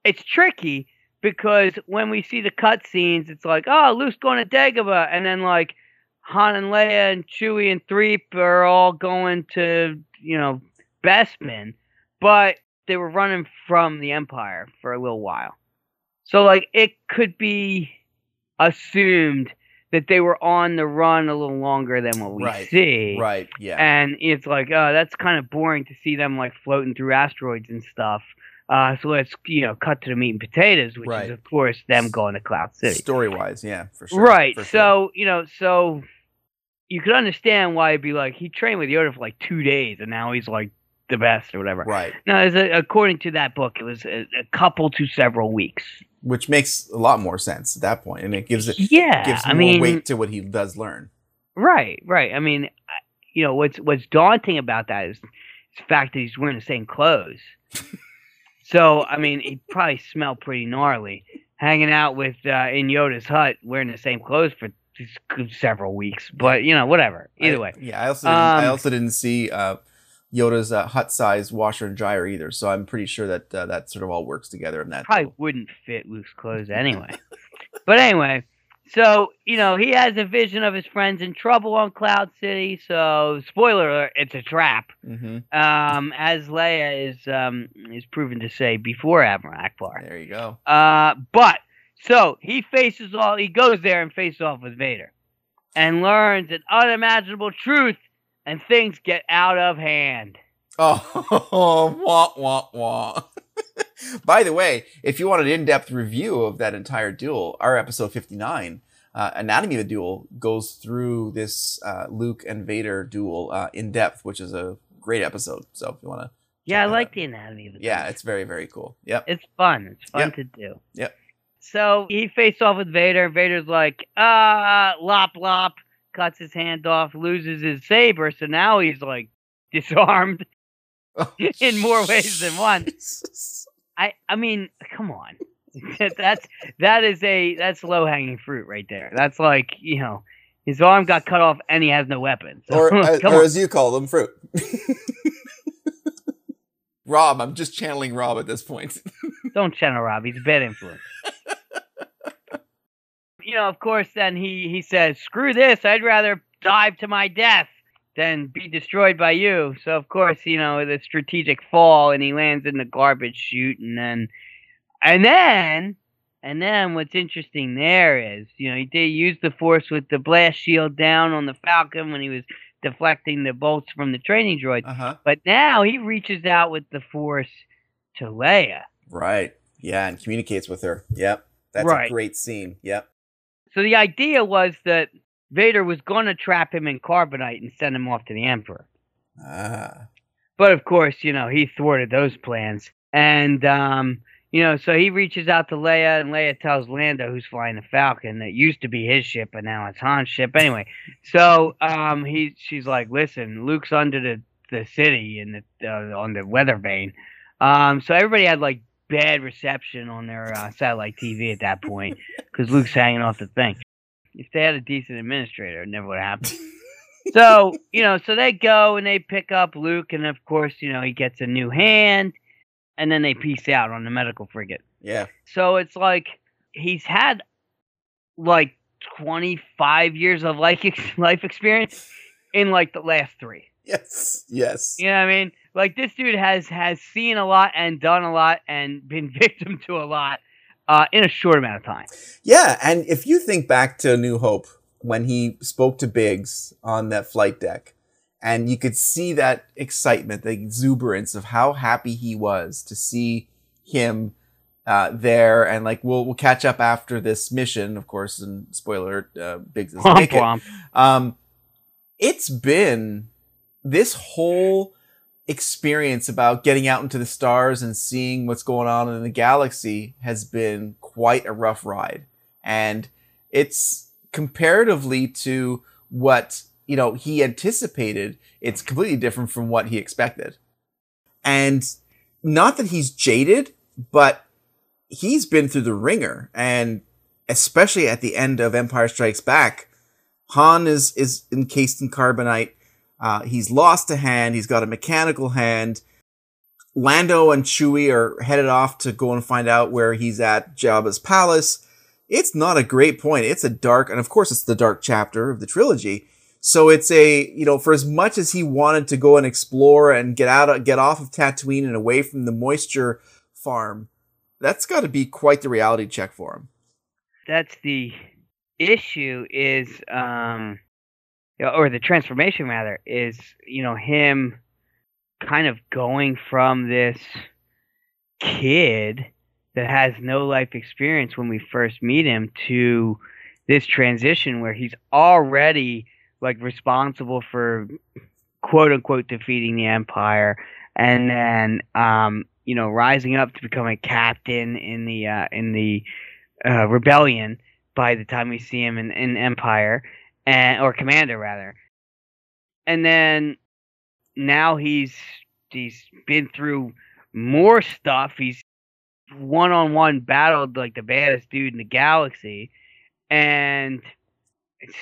it's tricky because when we see the cutscenes it's like oh luke's going to dagobah and then like han and leia and chewie and threep are all going to you know bespin but they were running from the empire for a little while so like it could be assumed that they were on the run a little longer than what we Right, see Right. Yeah. and it's like, oh, that's kind of boring to see them like floating through asteroids and stuff. Uh, so let's you know cut to the meat and potatoes, which Right. is of course them going to Cloud City. Story wise, yeah, for sure. right. for sure. So you know, so you could understand why it'd be like he trained with Yoda for like two days, and now he's like the best or whatever. Right. No, as a, according to that book, it was a, a couple to several weeks. Which makes a lot more sense at that point, and it gives it Yeah, gives I more mean, weight to what he does learn. Right, right. I mean, you know, what's what's daunting about that is the fact that he's wearing the same clothes. so, I mean, he probably smelled pretty gnarly hanging out with uh, in Yoda's hut wearing the same clothes for several weeks. But you know, whatever. Either I- way, Yeah. I also didn't, I Um, also didn't see uh, Yoda's uh, hut size washer and dryer either, so I'm pretty sure that uh, that sort of all works together in that. probably wouldn't fit Luke's clothes anyway. but anyway, so you know, he has a vision of his friends in trouble on Cloud City. So, spoiler alert, it's a trap. hmm um, as Leia is um, is proven to say before Admiral Ackbar. There you go. Uh, but so he faces all. He goes there and faces off with Vader, and learns an unimaginable truth, and things get out of hand. Oh, wah, wah, wah. By the way, if you want an in-depth review of that entire duel, our episode 59, uh, Anatomy of the Duel, goes through this uh, Luke and Vader duel uh, in depth, which is a great episode. So if you want to, Yeah, I like out. the anatomy of the yeah, beast. it's very, very cool. Yep. It's fun. It's fun Yep. to do. Yep. So he faced off with Vader. Vader's like, ah, lop lop, cuts his hand off, loses his saber. So now he's like disarmed in more ways than one. I I mean, come on. that's that is a that's low hanging fruit right there. That's like you know, his arm got cut off and he has no weapon. So, or, uh, or as you call them, fruit. Rob, I'm just channeling Rob at this point. Don't channel Rob. He's a bad influence. You know, of course, then he he says, "Screw this! I'd rather dive to my death than be destroyed by you." So of course, you know the strategic fall, and he lands in the garbage chute, and then and then and then what's interesting there is, you know, he did use the force with the blast shield down on the Falcon when he was deflecting the bolts from the training droid. Uh huh. But now he reaches out with the force to Leia. Right. Yeah, and communicates with her. Yep. That's Right. a great scene. Yep. So the idea was that Vader was going to trap him in carbonite and send him off to the Emperor. Ah. But of course, you know, he thwarted those plans. And, um, you know, so he reaches out to Leia, and Leia tells Lando, who's flying the Falcon, that used to be his ship, but now it's Han's ship. Anyway, so um, he, she's like, listen, Luke's under the the city in the uh, on the weather vane. Um, so everybody had like bad reception on their uh, satellite TV at that point because Luke's hanging off the thing. If they had a decent administrator, it never would have happened. so you know, so they go and they pick up Luke, and of course, you know, he gets a new hand, and then they peace out on the medical frigate. Yeah. So it's like he's had like 25 years of life life experience in like the last three. Yes. Yes. You know what I mean? Like this dude has has seen a lot and done a lot and been victim to a lot uh, in a short amount of time. Yeah, and if you think back to New Hope when he spoke to Biggs on that flight deck, and you could see that excitement, the exuberance of how happy he was to see him uh, there, and like we'll we'll catch up after this mission, of course. And spoiler, uh, Biggs make it. Um, it's been this whole experience about getting out into the stars and seeing what's going on in the galaxy has been quite a rough ride. And it's comparatively to what, you know, he anticipated, it's completely different from what he expected. And not that he's jaded, but he's been through the ringer and especially at the end of Empire Strikes Back, Han is is encased in carbonite. Uh, he's lost a hand. He's got a mechanical hand. Lando and Chewie are headed off to go and find out where he's at Jabba's palace. It's not a great point. It's a dark, and of course, it's the dark chapter of the trilogy. So it's a, you know, for as much as he wanted to go and explore and get out, of, get off of Tatooine and away from the moisture farm, that's got to be quite the reality check for him. That's the issue is um or the transformation rather is you know him kind of going from this kid that has no life experience when we first meet him to this transition where he's already like responsible for quote unquote defeating the empire and then um you know rising up to become a captain in the uh in the uh rebellion by the time we see him in, in empire and or commander rather and then now he's he's been through more stuff he's one-on-one battled like the baddest dude in the galaxy and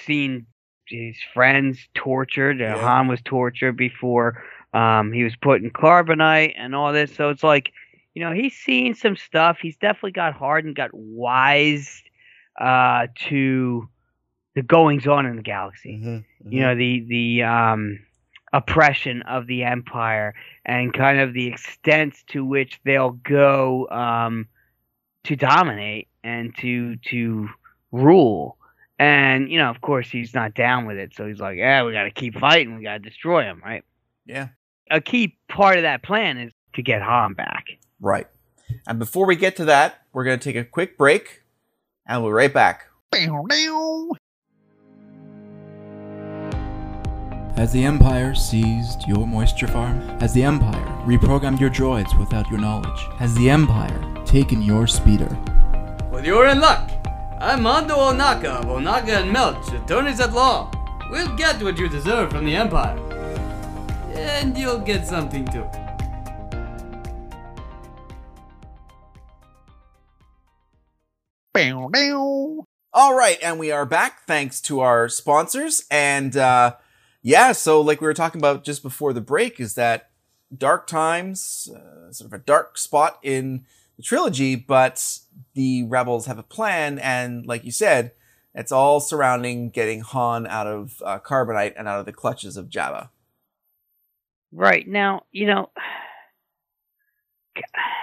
seen his friends tortured. Yeah. Han was tortured before um, he was put in carbonite and all this. So it's like, you know, he's seen some stuff. He's definitely got hardened, got wise uh, to the goings on in the galaxy. Mm-hmm. You know, the the um, oppression of the empire and kind of the extent to which they'll go um, to dominate and to to rule. And you know, of course, he's not down with it. So he's like, "Yeah, we got to keep fighting. We got to destroy him." Right. yeah. A key part of that plan is to get Han back. Right. And before we get to that, we're going to take a quick break and we'll be right back. Has the Empire seized your moisture farm? Has the Empire reprogrammed your droids without your knowledge? Has the Empire taken your speeder? Well, you're in luck. I'm Mondo Onaka of Onaka and Melch, attorneys at law. We'll get what you deserve from the Empire. And you'll get something too. Bow Dow! All right, and we are back thanks to our sponsors. And uh, yeah, so like we were talking about just before the break, is that dark times, uh, sort of a dark spot in the trilogy, but the rebels have a plan, and like you said, it's all surrounding getting Han out of uh, carbonite and out of the clutches of Jabba. Right now, you know.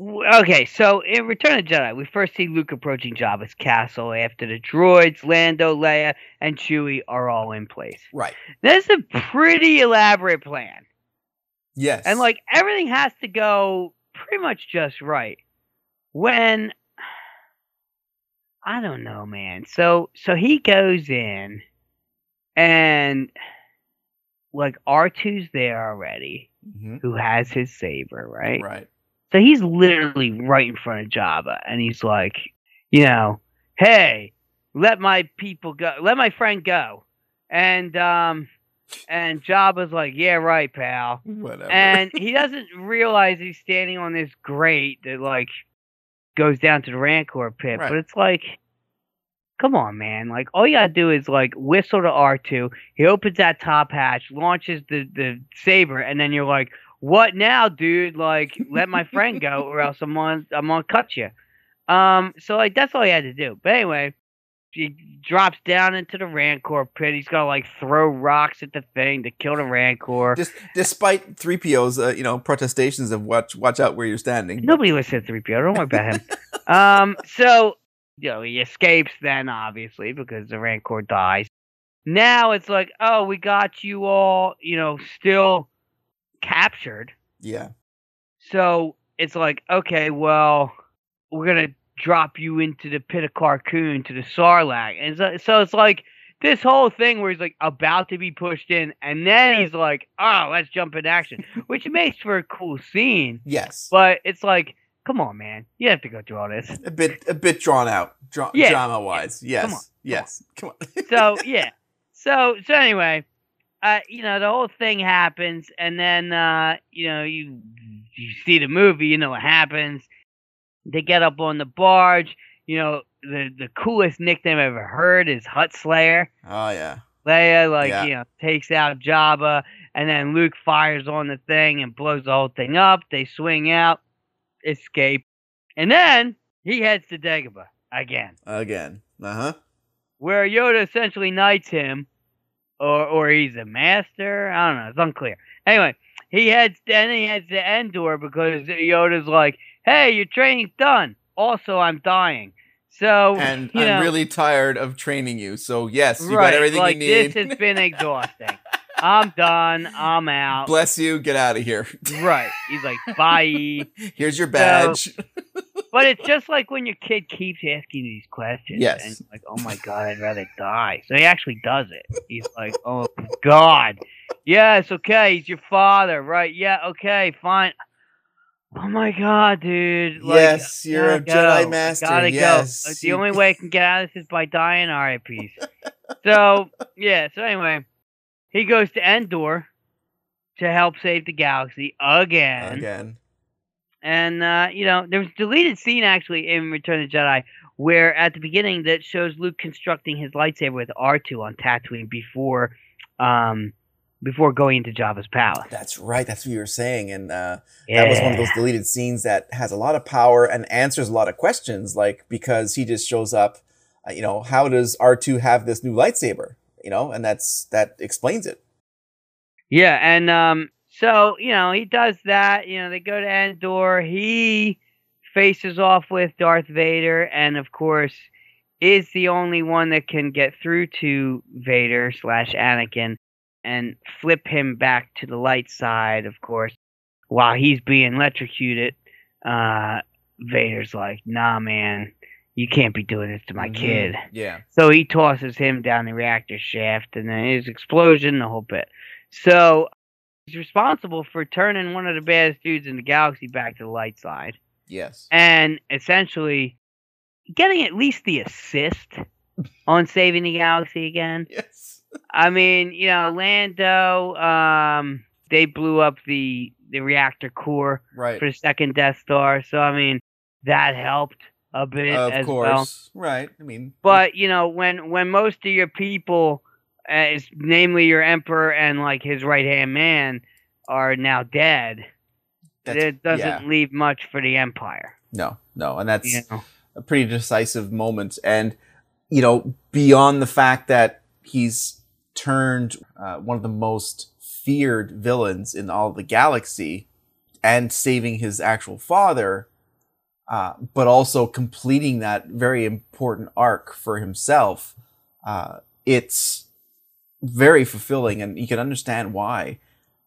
Okay, so in Return of the Jedi, we first see Luke approaching Jabba's castle after the droids, Lando, Leia, and Chewie are all in place. Right. That's a pretty elaborate plan. Yes. And like everything has to go pretty much just right. When I don't know, man. So so he goes in and like R2's there already, Mhm. who has his saber, right? Right. So he's literally right in front of Jabba, and he's like, you know, hey, let my people go, let my friend go, and um, And Jabba's like, "Yeah, right, pal." Whatever. And he doesn't realize he's standing on this grate that like goes down to the Rancor pit. Right. But it's like, come on, man! Like all you gotta do is like whistle to R two. He opens that top hatch, launches the the saber, and then you're like, "What now, dude? Like, let my friend go, or else I'm on I'm gonna cut you." Um, so like that's all he had to do. But anyway, he drops down into the Rancor pit. He's gotta like throw rocks at the thing to kill the Rancor. Dis- despite 3PO's, uh, you know, protestations of watch watch out where you're standing. Nobody listens to 3PO. Don't worry about him. um, so, you know, he escapes then, obviously, because the Rancor dies. Now it's like, oh, we got you all, you know, still captured. Yeah. So it's like, okay, well, we're to drop you into the pit of Carkoon to the Sarlacc. And so, so it's like this whole thing where he's like about to be pushed in, and then he's like, oh, let's jump into action, which makes for a cool scene. Yes. But it's like, come on, man, you have to go through all this. A bit a bit drawn out, dra- Yeah. drama wise. Yes. Come on, yes. Come on. So yeah, so so anyway, uh, you know, the whole thing happens, and then uh, you know, you you see the movie, you know what happens. They get up on the barge. You know, the the coolest nickname I've ever heard is Hutt Slayer. oh yeah. Leia, like, Yeah. you know, takes out Jabba, and then Luke fires on the thing and blows the whole thing up. They swing out, escape, and then he heads to Dagobah again, Again. Uh huh. where Yoda essentially knights him, or or he's a master. I don't know. It's unclear. Anyway, he heads then he heads to Endor because Yoda's like, "Hey, your training's done. Also, I'm dying." So And I'm know, really tired of training you. So yes, you right, got everything like you need. this has been exhausting. I'm done. I'm out. Bless you. Get out of here. Right. He's like, bye. Here's your badge. But it's just like when your kid keeps asking these questions. Yes. And like, oh my God, I'd rather die. So he actually does it. He's like, oh God. Yes, okay. He's your father. Right. Yeah, okay, fine. Oh my God, dude. Like, yes, you're a gotta Jedi go. master. Gotta yes. go. The only way I can get out of this is by dying. Peace. so, yeah, so anyway, he goes to Endor to help save the galaxy again. Again. And uh, you know, there was a deleted scene actually in Return of the Jedi where at the beginning that shows Luke constructing his lightsaber with R2 on Tatooine before um before going into Jabba's palace. That's right. That's what you were saying, and uh, that was one of those deleted scenes that has a lot of power and answers a lot of questions. Like because he just shows up, uh, you know, how does R two have this new lightsaber? You know, and that's that explains it. Yeah, and um so, you know, he does that, you know, they go to Endor, he faces off with Darth Vader and of course is the only one that can get through to Vader slash Anakin and flip him back to the light side, of course, while he's being electrocuted. Uh Vader's like, nah man, you can't be doing this to my Mhm. kid. Yeah. So he tosses him down the reactor shaft, and then his explosion, the whole bit. So he's responsible for turning one of the baddest dudes in the galaxy back to the light side, Yes. and essentially getting at least the assist on saving the galaxy again. Yes. I mean, you know, Lando, um, they blew up the the reactor core Right. for the second Death Star, so I mean that helped a bit Of as course. well. Right. I mean. But you know, when when most of your people, uh, namely your emperor and like his right hand man, are now dead, That's- it doesn't yeah. leave much for the empire. No. No. And that's You know? a pretty decisive moment. And, you know, beyond the fact that he's turned uh, one of the most feared villains in all of the galaxy and saving his actual father, uh, but also completing that very important arc for himself, uh, it's very fulfilling. And you can understand why.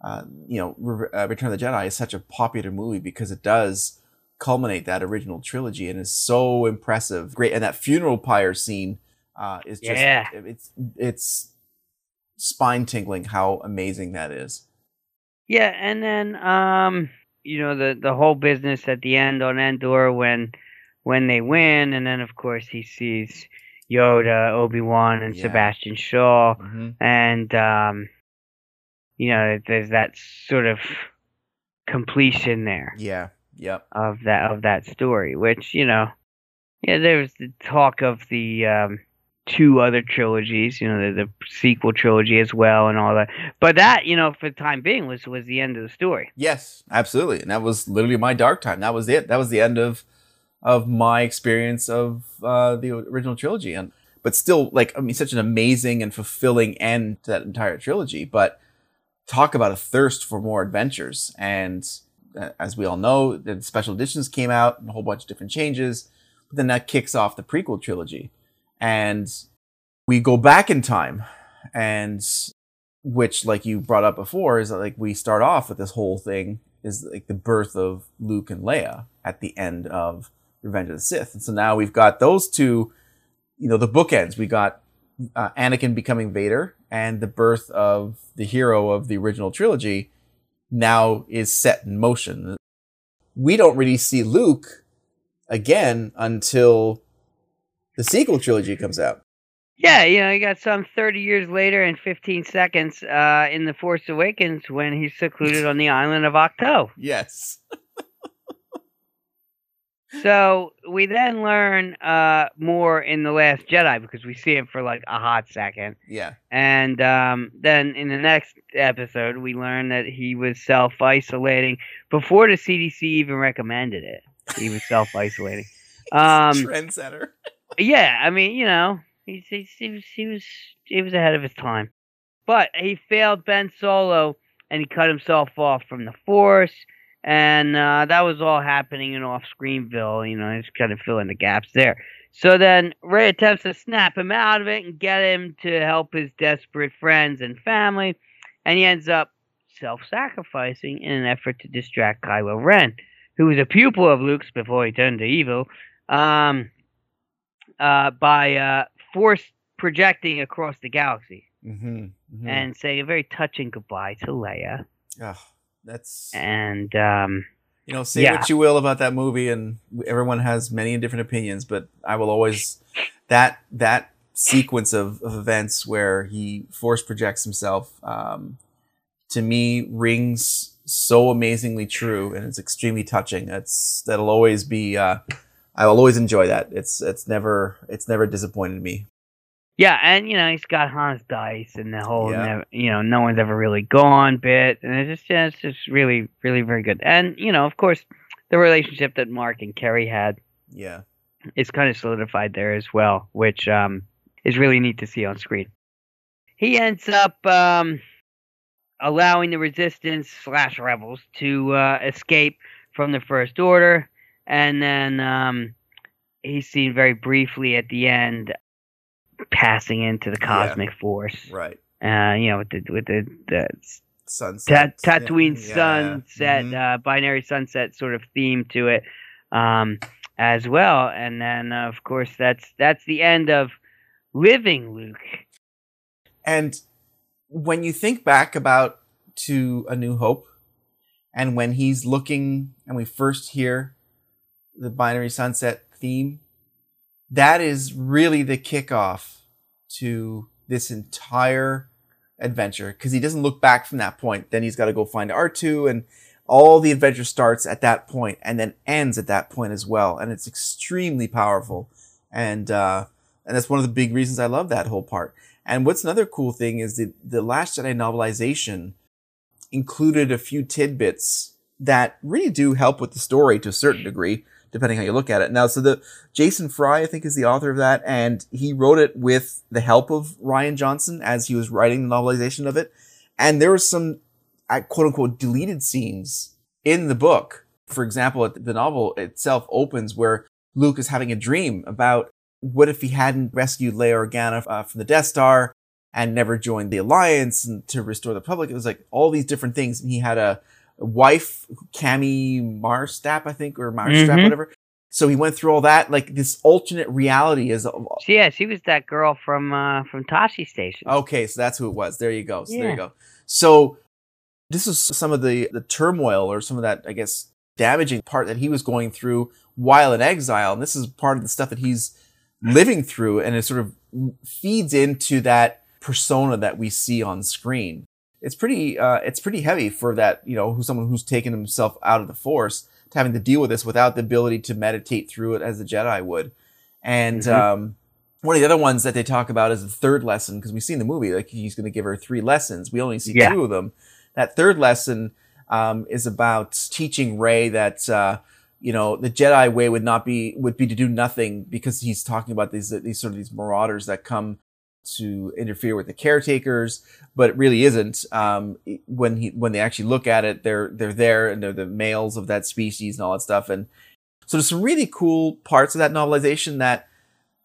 Uh, you know, Re- uh, Return of the Jedi is such a popular movie because it does culminate that original trilogy and is so impressive. Great, and that funeral pyre scene uh, is just Yeah. it's it's spine tingling how amazing that is. Yeah, and then um, you know the the whole business at the end on Endor when when they win, and then of course he sees Yoda, Obi Wan, and Yeah. Sebastian Shaw, Mhm. and um, you know, there's that sort of completion there Yeah. Yep. of that of that story, which you know, yeah, there was the talk of the um, two other trilogies, you know, the, the sequel trilogy as well, and all that. But that, you know, for the time being, was was the end of the story. Yes, absolutely. And that was literally my dark time. That was it. That was the end of of my experience of uh, the original trilogy. And but still, like I mean, such an amazing and fulfilling end to that entire trilogy. But talk about a thirst for more adventures. And uh, as we all know, the special editions came out and a whole bunch of different changes. But then that kicks off the prequel trilogy, and we go back in time, and which, like you brought up before, is that like we start off with this whole thing is like the birth of Luke and Leia at the end of Revenge of the Sith, and so now we've got those two, you know, the bookends. We got uh, Anakin becoming Vader, and the birth of the hero of the original trilogy now is set in motion. We don't really see Luke again until the sequel trilogy comes out. Yeah, you know, you got some 30 years later and 15 seconds uh, in The Force Awakens when he's secluded on the island of Ahch-To. Yes. So we then learn uh, more in The Last Jedi because we see him for like a hot second. Yeah. And um, then in the next episode, we learn that he was self isolating before the CDC even recommended it. He was self isolating. Um, Trendsetter. yeah, I mean, you know, he's, he's, he was he was he was ahead of his time, but he failed Ben Solo and he cut himself off from the Force, and uh, that was all happening in off Screenville. You know, just kind of filling the gaps there. So then Rey attempts to snap him out of it and get him to help his desperate friends and family, and he ends up self-sacrificing in an effort to distract Kylo Ren, who was a pupil of Luke's before he turned to evil. Um, uh, by uh, force projecting across the galaxy Mm-hmm. and saying a very touching goodbye to Leia. oh, that's And um, you know, say Yeah. what you will about that movie, and everyone has many different opinions, but I will always that that sequence of, of events where he force projects himself um, to me rings so amazingly true, and it's extremely touching. It's that'll always be. Uh, I will always enjoy that. It's it's never it's never disappointed me. Yeah, and you know he's got Han's Dice and the whole Yeah. never, you know no one's ever really gone bit, and it's just yeah, it's just really really very good. And you know of course the relationship that Mark and Kerry had Yeah. is kind of solidified there as well, which um, is really neat to see on screen. He ends up um, allowing the resistance slash rebels to uh, escape from the First Order, and then um, he's seen very briefly at the end passing into the cosmic force. Right. Uh, you know, with the with the, the Sunset. Ta- Tatooine Yeah. sunset, Mhm. uh, binary sunset sort of theme to it, um, as well. And then, uh, of course, that's that's the end of living Luke. And when you think back about to A New Hope, and when he's looking, and we first hear the binary sunset theme, that is really the kickoff to this entire adventure because he doesn't look back from that point. Then he's got to go find R2 and all the adventure starts at that point and then ends at that point as well. And it's extremely powerful. And, uh, and that's one of the big reasons I love that whole part. And what's another cool thing is that the Last Jedi novelization included a few tidbits that really do help with the story to a certain degree, depending how you look at it. Now, so the Jason Fry, I think, is the author of that, and he wrote it with the help of Rian Johnson as he was writing the novelization of it. And there were some uh, quote unquote deleted scenes in the book. For example, the novel itself opens where Luke is having a dream about what if he hadn't rescued Leia Organa uh, from the Death Star and never joined the Alliance and to restore the Republic. It was like all these different things. And he had a wife, Camie Marstap, I think, or Marstrap, Mhm. whatever. So he went through all that. Like this alternate reality is So, yeah, she was that girl from uh, from Tosche Station. Okay, so that's who it was. There you go. So there you go. So this is some of the the turmoil or some of that, I guess, damaging part that he was going through while in exile, and this is part of the stuff that he's living through, and it sort of feeds into that persona that we see on screen. It's pretty uh, it's pretty heavy for that you know who's someone who's taken himself out of the force to having to deal with this without the ability to meditate through it as the Jedi would. And Mhm. um, one of the other ones that they talk about is the third lesson because we've seen the movie like he's going to give her three lessons. We only see Yeah. two of them. That third lesson um, is about teaching Rey that uh, you know the Jedi way would not be would be to do nothing because he's talking about these these sort of these marauders that come to interfere with the caretakers, but it really isn't. Um, when he when they actually look at it, they're they're there and they're the males of that species and all that stuff. And so there's some really cool parts of that novelization that,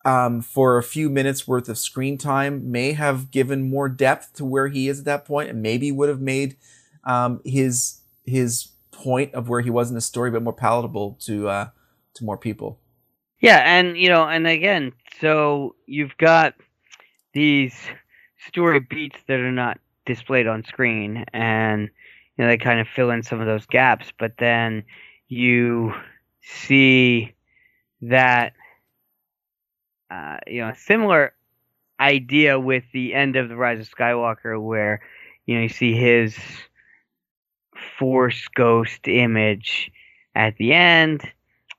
um, for a few minutes worth of screen time, may have given more depth to where he is at that point, and maybe would have made um, his his point of where he was in the story a bit more palatable to uh, to more people. Yeah, and you know, and again, so you've got these story beats that are not displayed on screen, and you know they kind of fill in some of those gaps. But then you see that uh, you know a similar idea with the end of the Rise of Skywalker, where you know you see his Force Ghost image at the end.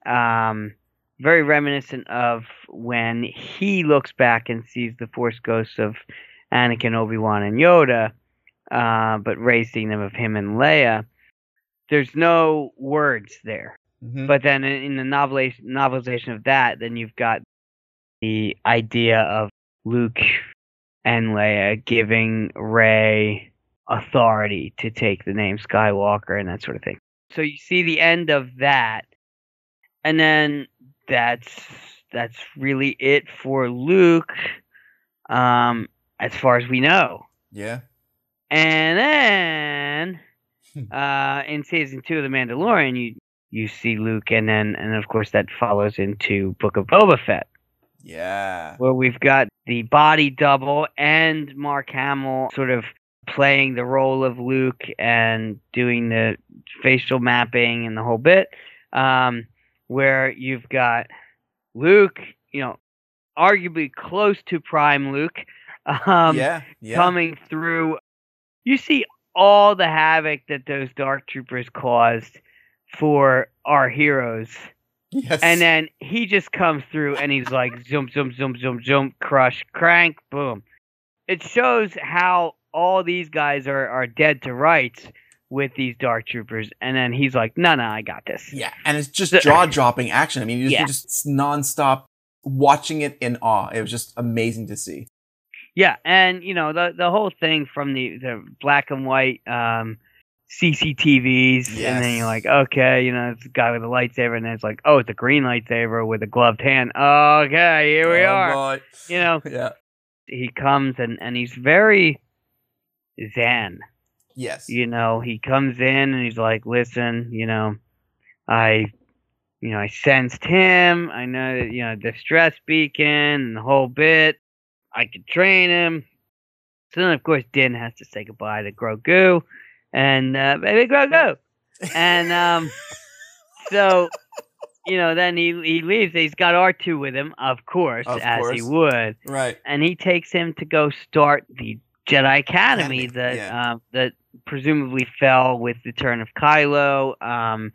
Um, very reminiscent of when he looks back and sees the Force ghosts of Anakin, Obi Wan, and Yoda, uh, but raising them of him and Leia. There's no words there. Mhm. But then in in the novelization, novelization of that, then you've got the idea of Luke and Leia giving Rey authority to take the name Skywalker and that sort of thing. So you see the end of that, and then that's that's really it for Luke, um, as far as we know. Yeah. And then uh, in season two of The Mandalorian, you you see Luke, and then and of course that follows into Book of Boba Fett, Yeah. where we've got the body double and Mark Hamill sort of playing the role of Luke and doing the facial mapping and the whole bit. Um, where you've got Luke, you know, arguably close to prime Luke. Um, yeah. Yeah. coming through. You see all the havoc that those dark troopers caused for our heroes. yes. And then he just comes through and he's like zoom zoom zoom zoom zoom crush crank boom. It shows how all these guys are, are dead to rights with these dark troopers and then he's like, No no, I got this. Yeah, and it's just The- jaw dropping action. I mean, you just, Yeah. just nonstop watching it in awe. It was just amazing to see. Yeah, and you know the the whole thing from the the black and white um, CCTVs, and then you're like, okay, you know, it's a guy with a lightsaber, and then it's like, oh, it's a green lightsaber with a gloved hand. Okay, here we Oh, are. boy. You know, Yeah. he comes and and he's very zen. Yes. You know, he comes in and he's like, listen, you know, I. You know, I sensed him. I know that, you know, distress beacon and the whole bit. I could train him. So then, of course, Din has to say goodbye to Grogu and uh, baby Grogu. And um, so, you know, then he he leaves. He's got R2 with him, of course, Of as he would. Right. And he takes him to go start the Jedi Academy that yeah. um, that presumably fell with the turn of Kylo. Um,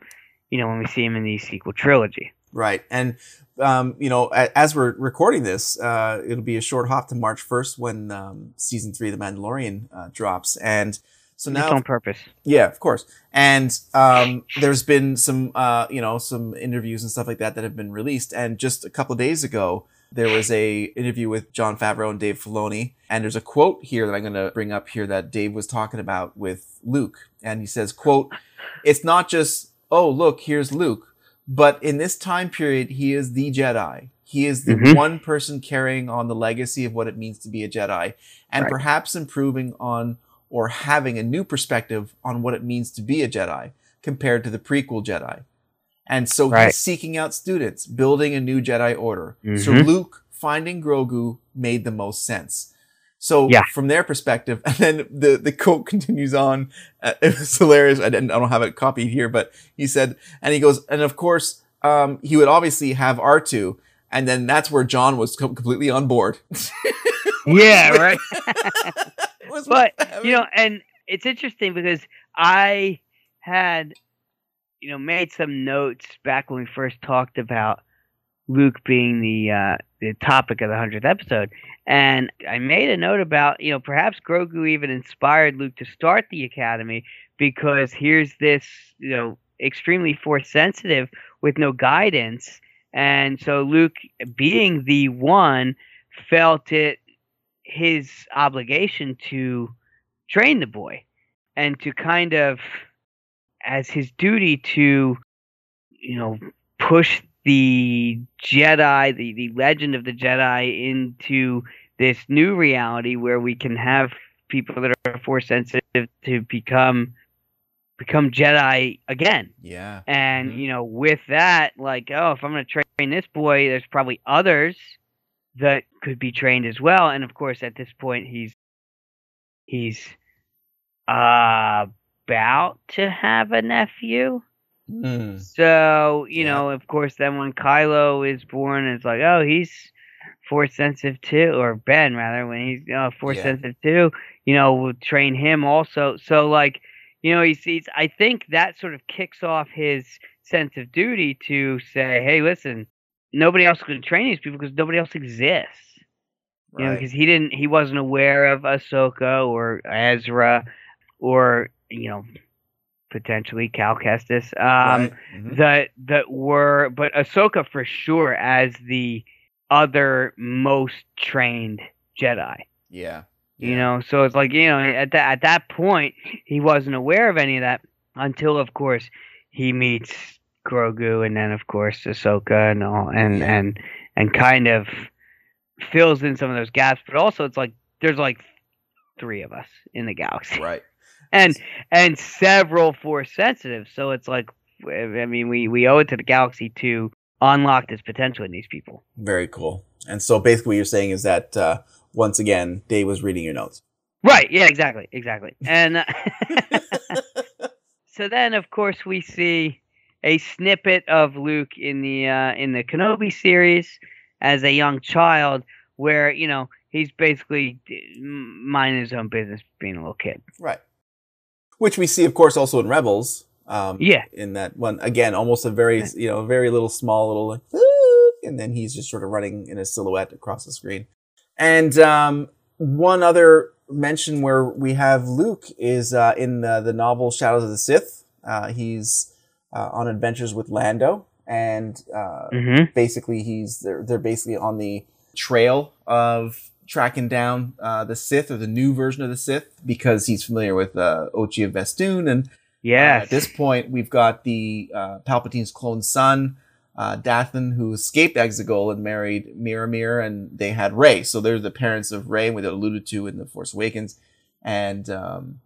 you know, when we see him in the sequel trilogy. Right. And, um, you know, as we're recording this, uh, it'll be a short hop to March 1st when um, season three of The Mandalorian uh, drops. And so now on purpose. Yeah, of course. And um, there's been some, uh, you know, some interviews and stuff like that that have been released. And just a couple of days ago, there was a interview with Jon Favreau and Dave Filoni. And there's a quote here that I'm going to bring up here that Dave was talking about with Luke. And he says, quote, it's not just, oh, look, here's Luke. But in this time period, he is the Jedi. He is the Mhm. one person carrying on the legacy of what it means to be a Jedi and Right. perhaps improving on or having a new perspective on what it means to be a Jedi compared to the prequel Jedi. And so Right. he's seeking out students, building a new Jedi Order. So Mhm. Luke finding Grogu made the most sense. So Yeah. from their perspective, and then the, the quote continues on. Uh, it was hilarious. I didn't, I don't have it copied here, but he said, and he goes, and of course, um, he would obviously have R2. And then that's where Jon was com- completely on board. Yeah, right. Was- but you know, and it's interesting because I had, you know, made some notes back when we first talked about Luke being the uh, the topic of the hundredth episode, and I made a note about you know perhaps Grogu even inspired Luke to start the academy because here's this you know extremely force sensitive with no guidance, and so Luke being the one felt it his obligation to train the boy and to kind of as his duty to you know push the Jedi, the, the legend of the Jedi, into this new reality where we can have people that are force sensitive to become become Jedi again. Yeah. And Mhm. you know, with that, like, oh, if I'm going to train this boy, there's probably others that could be trained as well. And of course, at this point, he's he's uh, about to have a nephew. Mm. So, you Yeah. know, of course, then when Kylo is born, it's like, oh, he's force sensitive too, or Ben rather, when he's uh, force Yeah. sensitive too, you know, we'll train him also. So, like, you know, he sees, I think that sort of kicks off his sense of duty to say, hey, listen, nobody else can train these people because nobody else exists. You know, because he didn't, he wasn't aware of Ahsoka or Ezra or, you know, potentially Cal Kestis. Um, Right. Mhm. that that were but Ahsoka for sure as the other most trained Jedi. Yeah. You know, so it's like you know at that at that point he wasn't aware of any of that until of course he meets Grogu and then of course Ahsoka and all and Yeah. and and kind of fills in some of those gaps. But also it's like there's like three of us in the galaxy Right. And and several force sensitive. So it's like, I mean, we we owe it to the galaxy to unlock this potential in these people. Very cool. And so basically what you're saying is that uh, once again, Dave was reading your notes. Right? Yeah. Exactly. Exactly. And uh, so then, of course, we see a snippet of Luke in the uh, in the Kenobi series as a young child, where you know he's basically minding his own business, being a little kid. Right. Which we see, of course, also in Rebels. Um, Yeah. In that one, again, almost a very, you know, very little, small little, and then he's just sort of running in a silhouette across the screen. And um, one other mention where we have Luke is uh, in the, the novel Shadows of the Sith. Uh, he's uh, on adventures with Lando, and uh, Mm-hmm. basically he's they're they're basically on the trail of tracking down uh, the Sith or the new version of the Sith because he's familiar with uh, Ochi of Bestoon and Yes. uh, at this point we've got the uh, Palpatine's clone son uh, Dathan who escaped Exegol and married Miramir and they had Rey so they're the parents of Rey we alluded to in the Force Awakens and um,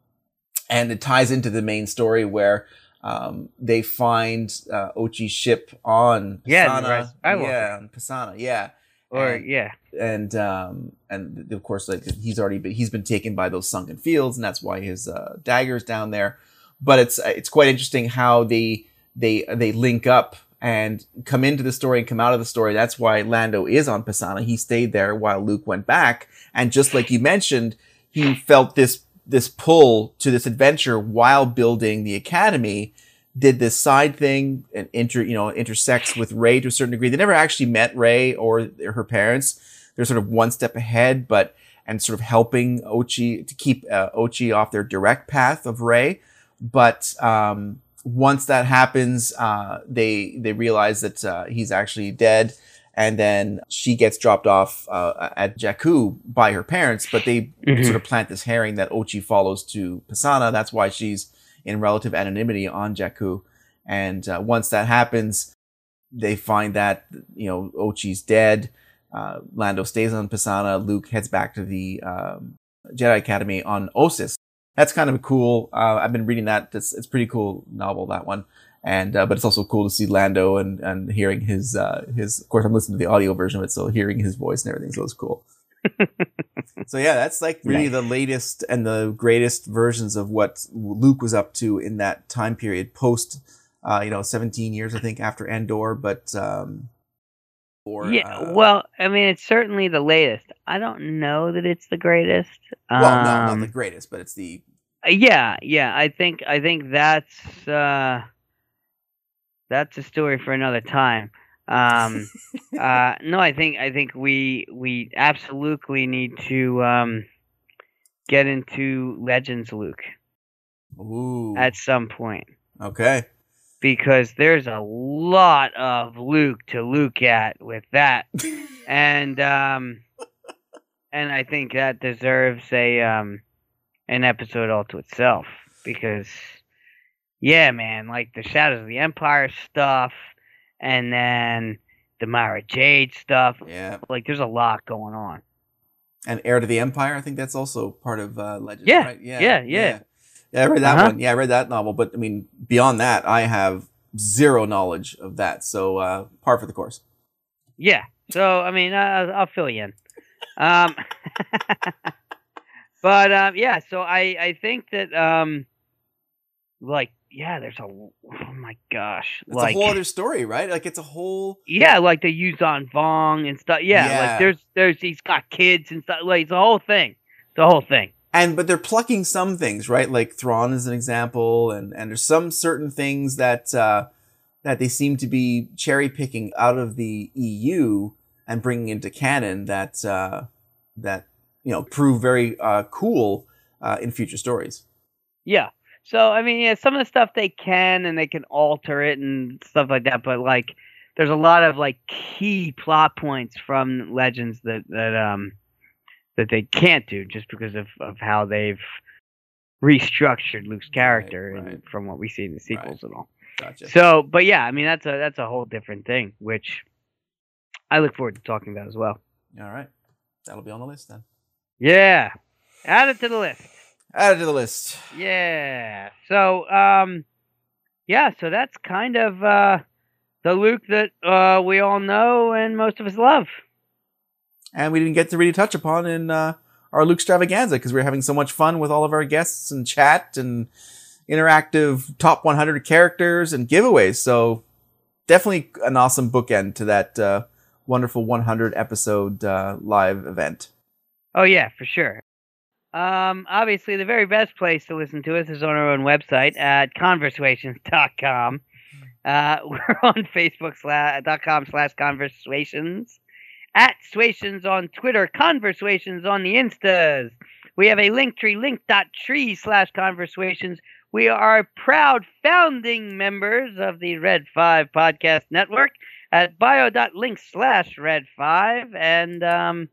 and it ties into the main story where um, they find uh, Ochi's ship on Yeah, Pasaana. Rise of Skywalker. yeah, on Pasaana, yeah, or and- yeah. and um, and of course, like he's already been, he's been taken by those sunken fields, and that's why his uh, dagger's down there. But it's it's quite interesting how they they they link up and come into the story and come out of the story. That's why Lando is on Pasaana. He stayed there while Luke went back, and just like you mentioned, he felt this this pull to this adventure while building the academy. Did this side thing and inter you know intersects with Rey to a certain degree. They never actually met Rey or her parents. They're sort of one step ahead, but and sort of helping Ochi to keep uh, Ochi off their direct path of Rey. But um, once that happens, uh, they they realize that uh, he's actually dead, and then she gets dropped off uh, at Jakku by her parents. But they Mhm. sort of plant this herring that Ochi follows to Pasaana. That's why she's in relative anonymity on Jakku. And uh, once that happens, they find that you know Ochi's dead. Uh, Lando stays on Pasaana. Luke heads back to the um, Jedi Academy on Ossus. That's kind of cool. Uh, I've been reading that. It's it's pretty cool novel that one. And uh, but it's also cool to see Lando and and hearing his uh, his. Of course, I'm listening to the audio version of it, so hearing his voice and everything. So it's cool. So yeah, that's like really Nice. the latest and the greatest versions of what Luke was up to in that time period post, uh, you know, 17 years I think after Endor, but um, or, yeah. uh, well, I mean, it's certainly the latest. I don't know that it's the greatest. well, no, not Um, the greatest, but it's the Uh, yeah, yeah. I think I think that's uh, that's a story for another time. Um, uh, no, I think I think we we absolutely need to um, get into Legends Luke Ooh. at some point okay. because there's a lot of Luke to look at with that, and um, and I think that deserves a um, an episode all to itself because yeah, man, like the Shadows of the Empire stuff, and then the Mara Jade stuff. Yeah. Like, there's a lot going on. And Heir to the Empire, I think that's also part of uh, Legends, Yeah, right? yeah, yeah. Yeah, I read that Uh-huh. one. Yeah, I read that novel. But I mean, beyond that, I have zero knowledge of that. So uh, par for the course. Yeah. So I mean, uh, I'll fill you in. Um, but um, yeah. So I I think that um, like yeah, there's a oh my gosh, It's like a whole other story, right? Like it's a whole. yeah, like the Yuuzhan Vong and stuff. Yeah, Yeah. like there's there's he's got kids and stuff. Like it's the whole thing, the whole thing. And but they're plucking some things, right? Like Thrawn is an example, and and there's some certain things that uh, that they seem to be cherry picking out of the EU and bringing into canon that uh, that you know prove very uh, cool uh, in future stories. Yeah. So I mean, yeah, some of the stuff they can and they can alter it and stuff like that, but like there's a lot of like key plot points from Legends that that um that they can't do just because of of how they've restructured Luke's character right. and from what we see in the sequels and all. Gotcha. So, but yeah, I mean that's a that's a whole different thing, which I look forward to talking about as well. All right, that'll be on the list then. Yeah, add it to the list. Add it to the list. Yeah. So, um, yeah. So that's kind of uh, the Luke that uh, we all know and most of us love. and we didn't get to really touch upon in uh, our Luke extravaganza because we were having so much fun with all of our guests and chat and interactive top 100 characters and giveaways. So definitely an awesome bookend to that uh, wonderful 100 episode uh, live event. Oh yeah, for sure. Um, obviously, the very best place to listen to us is on our own website at conversations.com. Uh, we're on Facebook slash, dot com slash conversations, at Swations on Twitter, conversations on the Instas. We have a link tree, link.tree slash conversations. We are proud founding members of the Red 5 Podcast Network at bio.link slash Red 5. And, um,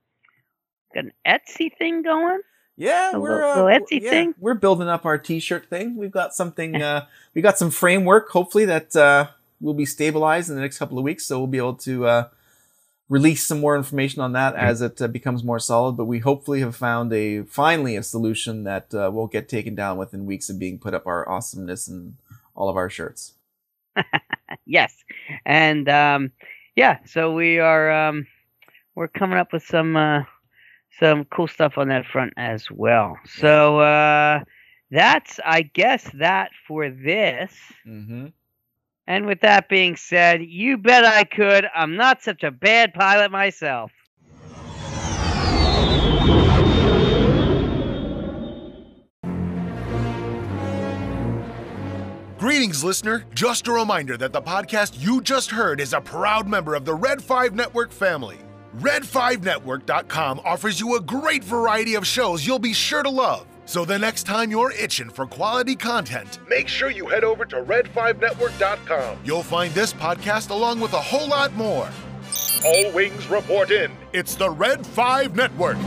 got an Etsy thing going. Yeah, we're uh, yeah, thing? We're building up our t-shirt thing. We've got something. Uh, we got some framework. Hopefully that uh, will be stabilized in the next couple of weeks, so we'll be able to uh, release some more information on that as it uh, becomes more solid. But we hopefully have found a finally a solution that uh, won't get taken down within weeks of being put up. Our awesomeness and all of our shirts. yes, and um, yeah, so we are um, we're coming up with some uh, some cool stuff on that front as well. So uh, that's I guess that for this. Mm-hmm. And with that being said, you bet I could. I'm not such a bad pilot myself. Greetings, listener. Just a reminder that the podcast you just heard is a proud member of the Red 5 Network family. Red5Network.com offers you a great variety of shows you'll be sure to love. So the next time you're itching for quality content, make sure you head over to Red5Network.com. You'll find this podcast along with a whole lot more. All wings report in. It's the Red 5 Network.